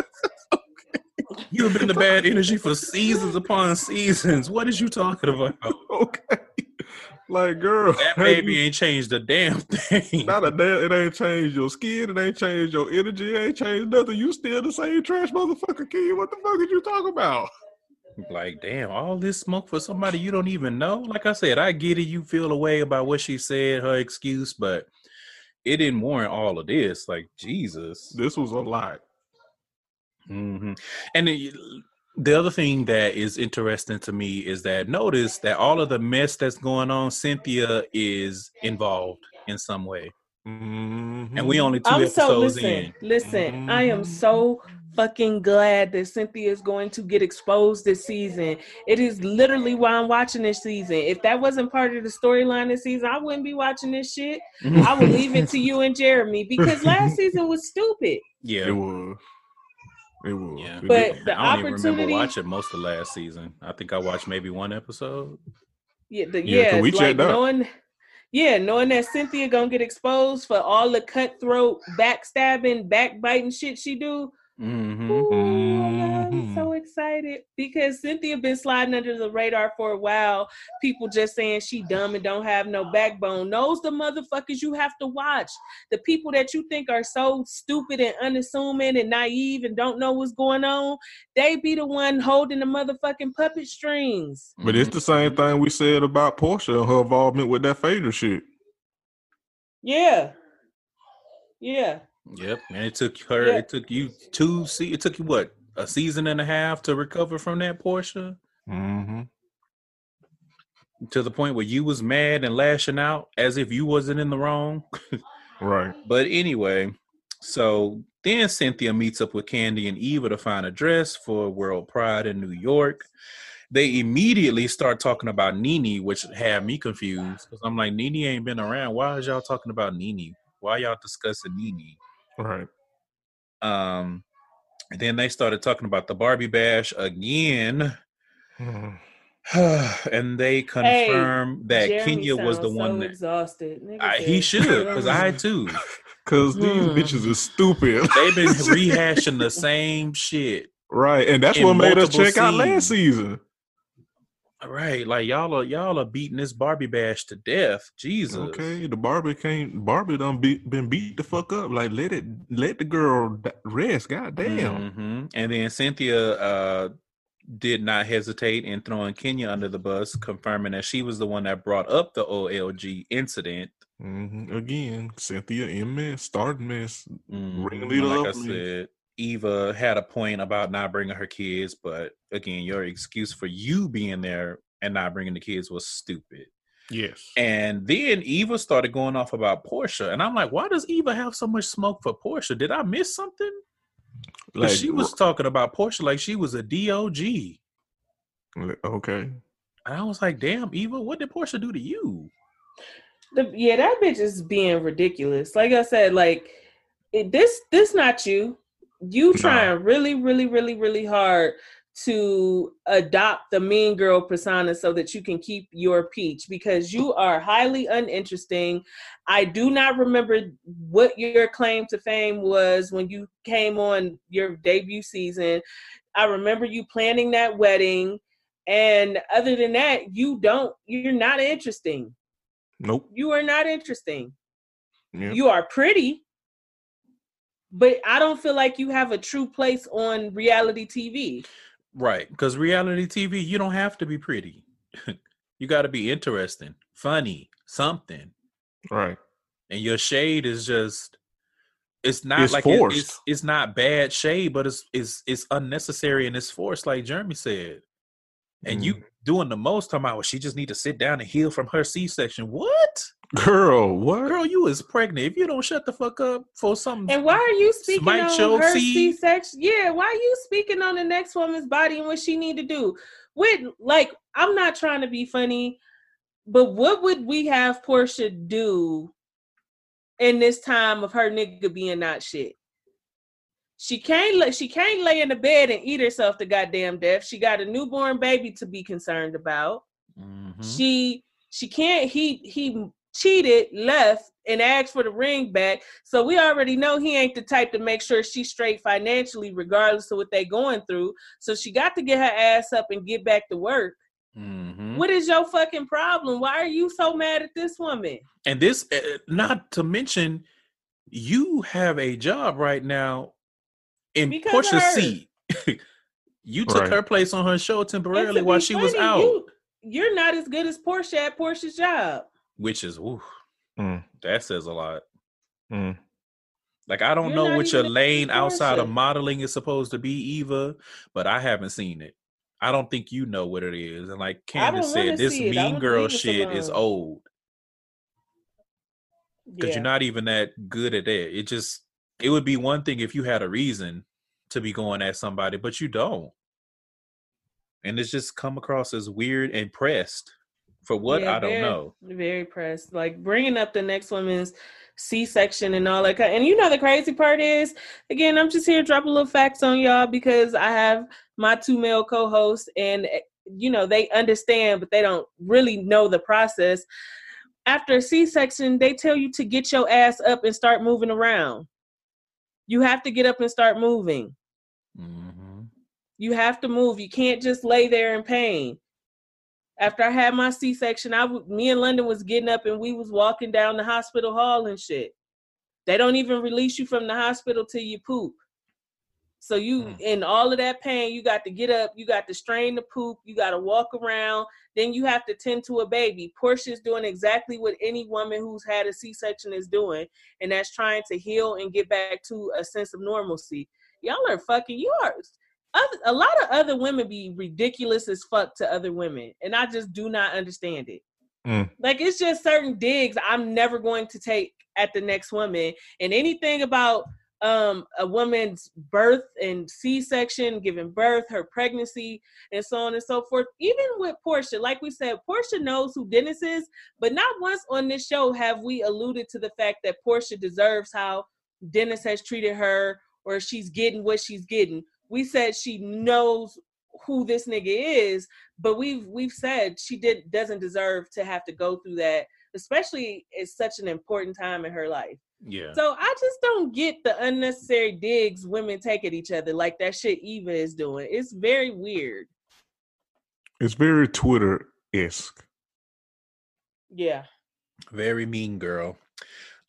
You've been the bad energy for seasons upon seasons. What is you talking about? Okay. Like, girl, That baby you- ain't changed a damn thing. not a damn, it ain't changed your skin, it ain't changed your energy, it ain't changed nothing. You still the same trash motherfucker, Kenya. What the fuck are you talking about? Like, damn, all this smoke for somebody you don't even know. Like I said, I get it. You feel a way about what she said, her excuse, but it didn't warrant all of this. Like, Jesus. This was a lot. hmm And the, the other thing that is interesting to me is that notice that all of the mess that's going on, Cynthia is involved in some way, Mhm. and we only 2 I'm so episodes listen, in. listen. I am Mhm. so fucking glad that Cynthia is going to get exposed this season. It is literally why I'm watching this season. If that wasn't part of the storyline this season, I wouldn't be watching this shit. I would leave it to you and Jeremy because last season was stupid. yeah, It was. It was. yeah. But did. the I don't even remember watching most of last season. I think I watched maybe one episode. Yeah, the, Yeah, yeah, 'cause we like checked out. knowing, yeah, knowing that Cynthia gonna get exposed for all the cutthroat, backstabbing, backbiting shit she do. Hmm Ooh, I'm so excited because Cynthia been sliding under the radar for a while. People just saying she dumb and don't have no backbone. Knows the motherfuckers you have to watch. The people that you think are so stupid and unassuming and naive and don't know what's going on, they be the one holding the motherfucking puppet strings. But it's the same thing we said about Porsha and her involvement with that Phaedra shit. Yeah. Yeah. Yep, and it took her. Yeah. It took you two. See, it took you what a season and a half to recover from that Porsha. Mm-hmm. To the point where you was mad and lashing out as if you wasn't in the wrong. Right. But anyway, so then Cynthia meets up with Kandi and Eva to find a dress for World Pride in New York. They immediately start talking about Nene, which had me confused because I'm like, Nene ain't been around. Why is y'all talking about Nene? Why y'all discussing Nene? Right. Um, then they started talking about the Barbie Bash again, Mhm. and they confirmed that Jeremy Kenya was the one so that exhausted. I, he should, because I too. Cause these Hmm. bitches are stupid. They've been rehashing the same shit. right. And that's what made us multiple check out last season. Right, like y'all are y'all are beating this Barbie Bash to death. Jesus. Okay, the Barbie can't Barbie done beat, been beat the fuck up. Like let it let the girl rest. God damn. Mhm. And then Cynthia uh did not hesitate in throwing Kenya under the bus, confirming that she was the one that brought up the OLG incident. hmm Again, Cynthia in mess, starting mess. Mhm. Ringleader like I said, Eva had a point about not bringing her kids, but again, your excuse for you being there and not bringing the kids was stupid. Yes. And then Eva started going off about Porsha, and I'm like, why does Eva have so much smoke for Porsha? Did I miss something? Like she was talking about Porsha like she was a DOG. okay. And I was like, damn, Eva, what did Porsha do to you? The, yeah, that bitch is being ridiculous. Like I said, like it, this, this not you. You trying really, really, really, really hard to adopt the mean girl persona so that you can keep your peach because you are highly uninteresting. I do not remember what your claim to fame was when you came on your debut season. I remember you planning that wedding. And other than that, you don't, you're not interesting. Nope. You are not interesting. Yeah. You are pretty, but I don't feel like you have a true place on reality TV. Right. Because reality TV, you don't have to be pretty. you got to be interesting, funny, something. right. And your shade is just. It's not It's like it- it's it's not bad shade, but it's it's it's unnecessary and it's forced, like Jeremy said. And you Mm. doing the most talking about well, she just need to sit down and heal from her C section. What? Girl, what? Girl, you is pregnant. If you don't shut the fuck up for something And why are you speaking on your her. C-section? Yeah, why are you speaking on the next woman's body and what she need to do? With like, I'm not trying to be funny, but what would we have Porsha do in this time of her nigga being not shit? She can't lay she can't lay in the bed and eat herself to goddamn death. She got a newborn baby to be concerned about. Mhm. She she can't he he cheated, left, and asked for the ring back. So we already know he ain't the type to make sure she's straight financially, regardless of what they going through. So she got to get her ass up and get back to work. Mhm. What is your fucking problem? Why are you so mad at this woman? And this, uh, not to mention, you have a job right now in Because of Porsha's seat. you took Right. her place on her show temporarily while she was out, You, you're not as good as Porsha at Porsha's job. Which is ooh, Mm, that says a lot. mm. Like I don't You're know not what your lane outside of modeling is supposed to be, Eva, but I haven't seen it. I don't think you know what it is. And like I Candace said, this see it. I mean girl shit is old because Yeah. you're not even that good at that. It just it would be one thing if you had a reason to be going at somebody, but you don't. And it's just come across as weird and pressed. For what Yeah, I don't very- know. Very pressed. Like bringing up the next woman's C-section and all that. And you know the crazy part is, again, I'm just here to drop a little facts on y'all because I have my two male co-hosts, and eh, you know they understand, but they don't really know the process. After a C-section, they tell you to get your ass up and start moving around. You have to get up and start moving. hmm You have to move. You can't just lay there in pain. After I had my C-section, I w- me and London was getting up and we was walking down the hospital hall and shit. They don't even release you from the hospital till you poop. So you Mm. in all of that pain, you got to get up, you got to strain the poop, you got to walk around, then you have to tend to a baby. Porsha's doing exactly what any woman who's had a C-section is doing, and that's trying to heal and get back to a sense of normalcy. Y'all are fucking you are other, a lot of other women be ridiculous as fuck to other women, and I just do not understand it. Mm. Like it's just certain digs I'm never going to take at the next woman, and anything about um a woman's birth and C-section, giving birth, her pregnancy, and so on and so forth. Even with Porsha, like we said, Porsha knows who Dennis is, but not once on this show have we alluded to the fact that Porsha deserves how Dennis has treated her or she's getting what she's getting. We said she knows who this nigga is, but we've we've said she did doesn't deserve to have to go through that, especially at such an important time in her life. Yeah. So I just don't get the unnecessary digs women take at each other like that shit Eva is doing. It's very weird. It's very Twitter esque. Yeah. Very mean girl.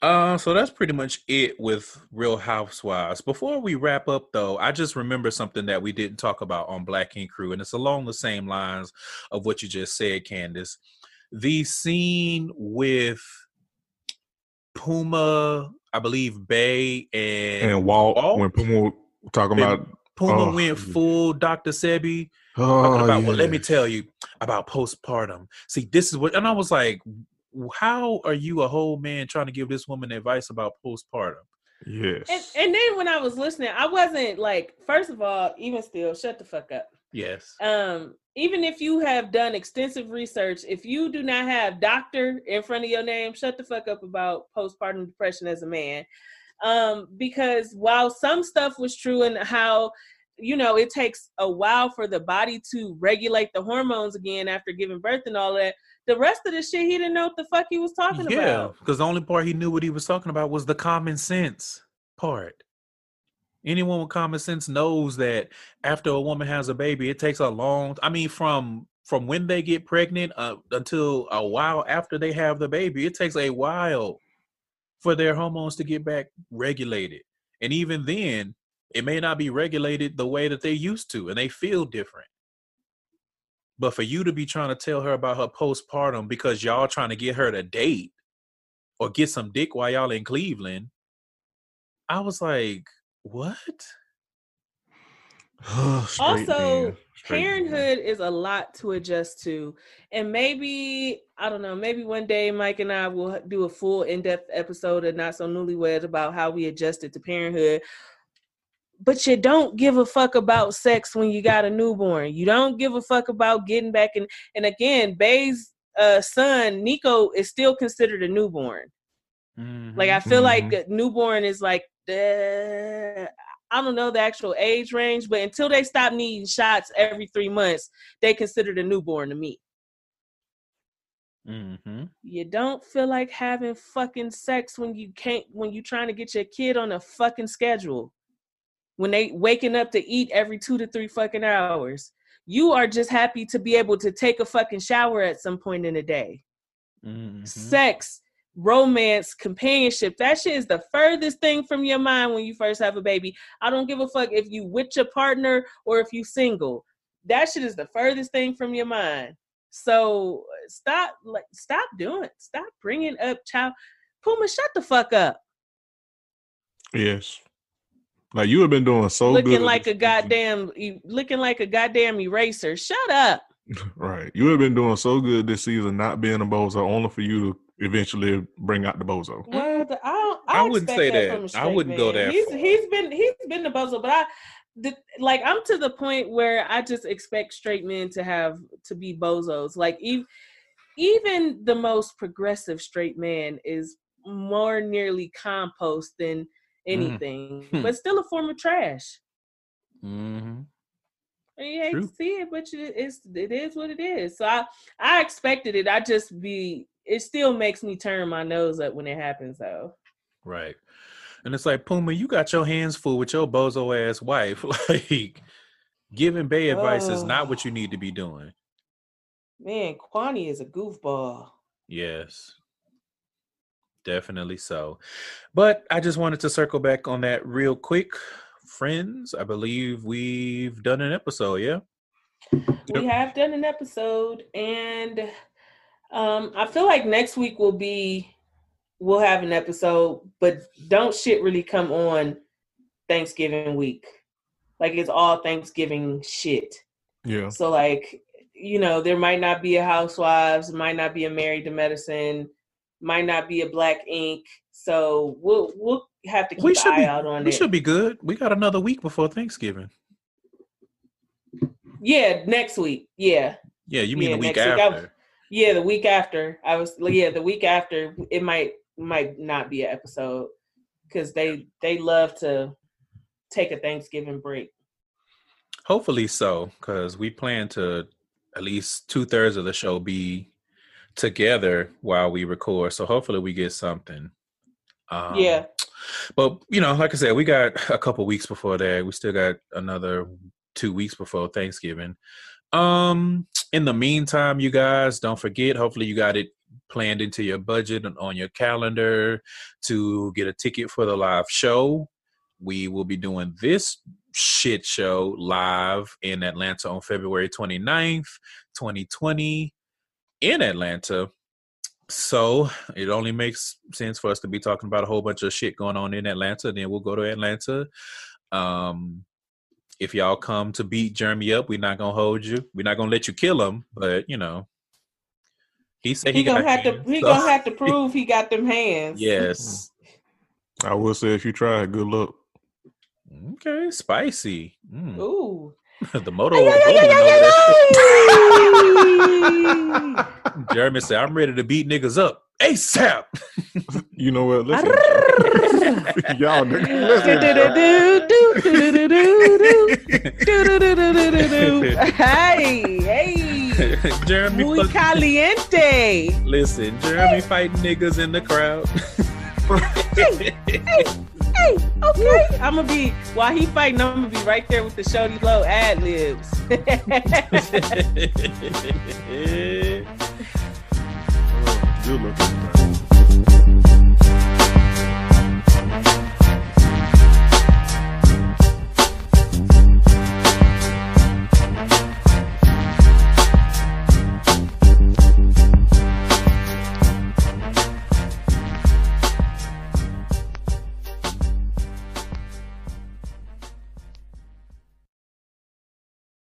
Uh, so that's pretty much it with Real Housewives. Before we wrap up, though, I just remember something that we didn't talk about on Black Ink Crew, and it's along the same lines of what you just said, Candace. The scene with Puma, I believe Bay and, And Walt, Walt? when Puma were talking about, Puma oh, went full Dr. Sebi. oh, about well, let me tell you about postpartum. See, this is what, and I was like, how are you a whole man trying to give this woman advice about postpartum? Yes. And, and then when I was listening, I wasn't like, first of all, even still, shut the fuck up. Yes. Um, even if you have done extensive research, if you do not have doctor in front of your name, shut the fuck up about postpartum depression as a man. Um, because while some stuff was true and how you know it takes a while for the body to regulate the hormones again after giving birth and all that, the rest of the shit he didn't know what the fuck he was talking Yeah, about. because the only part he knew what he was talking about was the common sense part. Anyone with common sense knows that after a woman has a baby, it takes a long. I mean, from from when they get pregnant uh, until a while after they have the baby, it takes a while for their hormones to get back regulated. And even then, it may not be regulated the way that they used to, and they feel different. But for you to be trying to tell her about her postpartum because y'all trying to get her to date or get some dick while y'all in Cleveland, I was like, what? Also men. Straight parenthood is a lot to adjust to and maybe i don't know maybe one day mike and i will do a full in-depth episode of not so newlywed about how we adjusted to parenthood but you don't give a fuck about sex when you got a newborn you don't give a fuck about getting back in and again bay's uh, son nico is still considered a newborn like i feel like Mhm. a newborn is like uh, I don't know the actual age range, but until they stop needing shots every three months, they considered a newborn to me. Mm-hmm. You don't feel like having fucking sex when you can't when you're trying to get your kid on a fucking schedule. When they waking up to eat every two to three fucking hours. You are just happy to be able to take a fucking shower at some point in the day. Mm-hmm. Sex, romance, companionship. That shit is the furthest thing from your mind when you first have a baby. I don't give a fuck if you with your partner or if you single. That shit is the furthest thing from your mind. So stop, like, stop doing, stop bringing up child. Puma, shut the fuck up. Yes. Like you have been doing so looking good. like a goddamn, looking like a goddamn eraser. Shut up. Right. You have been doing so good this season, not being a bozo, only for you to eventually bring out the bozo. Well, the, I, I I, wouldn't say that. that. From a I straight wouldn't go man. that He's he's been he's been the bozo, but I, the, like I'm to the point where I just expect straight men to have to be bozos. Like even even the most progressive straight man is more nearly compost than anything, Hmm. but still a form of trash. Mm-hmm. And you hate True. to see it, but you, it's it is what it is. So I I expected it. I just be it still makes me turn my nose up when it happens though. Right. And it's like, Puma, you got your hands full with your bozo ass wife. Like, giving Bay advice is not what you need to be doing. Man, Kwani is a goofball. Yes. Definitely so. But I just wanted to circle back on that real quick. Friends, I believe we've done an episode, yeah? We have done an episode, and um, I feel like next week will be we'll have an episode, but don't shit really come on Thanksgiving week. Like it's all Thanksgiving shit. Yeah. So like, you know, there might not be a housewives, might not be a married to medicine, might not be a black ink. So we'll we'll have to keep We an should eye be out on we it. should be good. We got another week before Thanksgiving. Yeah, next week. Yeah. Yeah, you mean Yeah, the week next week. After. Yeah, the week after. I was yeah, the week after it might might not be an episode because they they love to take a Thanksgiving break. Hopefully so, because we plan to at least two thirds of the show be together while we record. So hopefully we get something. Um, yeah, But you know, like I said, we got a couple weeks before that. We still got another two weeks before Thanksgiving. Um, in the meantime, you guys don't forget. Hopefully, you got it planned into your budget and on your calendar to get a ticket for the live show. We will be doing this shit show live in Atlanta on February 29th, 2020 in Atlanta. So it only makes sense for us to be talking about a whole bunch of shit going on in Atlanta. Then we'll go to Atlanta. Um, if y'all come to beat Jeremy up, we're not gonna hold you. We're not gonna let you kill him, but you know, he said he, he, gonna got have to he so- gonna have to prove he got them hands. Yes. I will say if you try, good luck. Okay, spicy. Mm. Ooh. the moto. Ay, ay, ay, Roman ay, over ay, that ay. shit. Jeremy said, "I'm ready to beat niggas up ASAP." You know what? Listen. Y'all niggas, listen. Hey, hey. Jeremy, Muy fuck- caliente. listen, Jeremy fighting niggas in the crowd. Hey, okay. I'm gonna be while he fighting. I'm gonna be right there with the Shody Low ad libs. Good looking.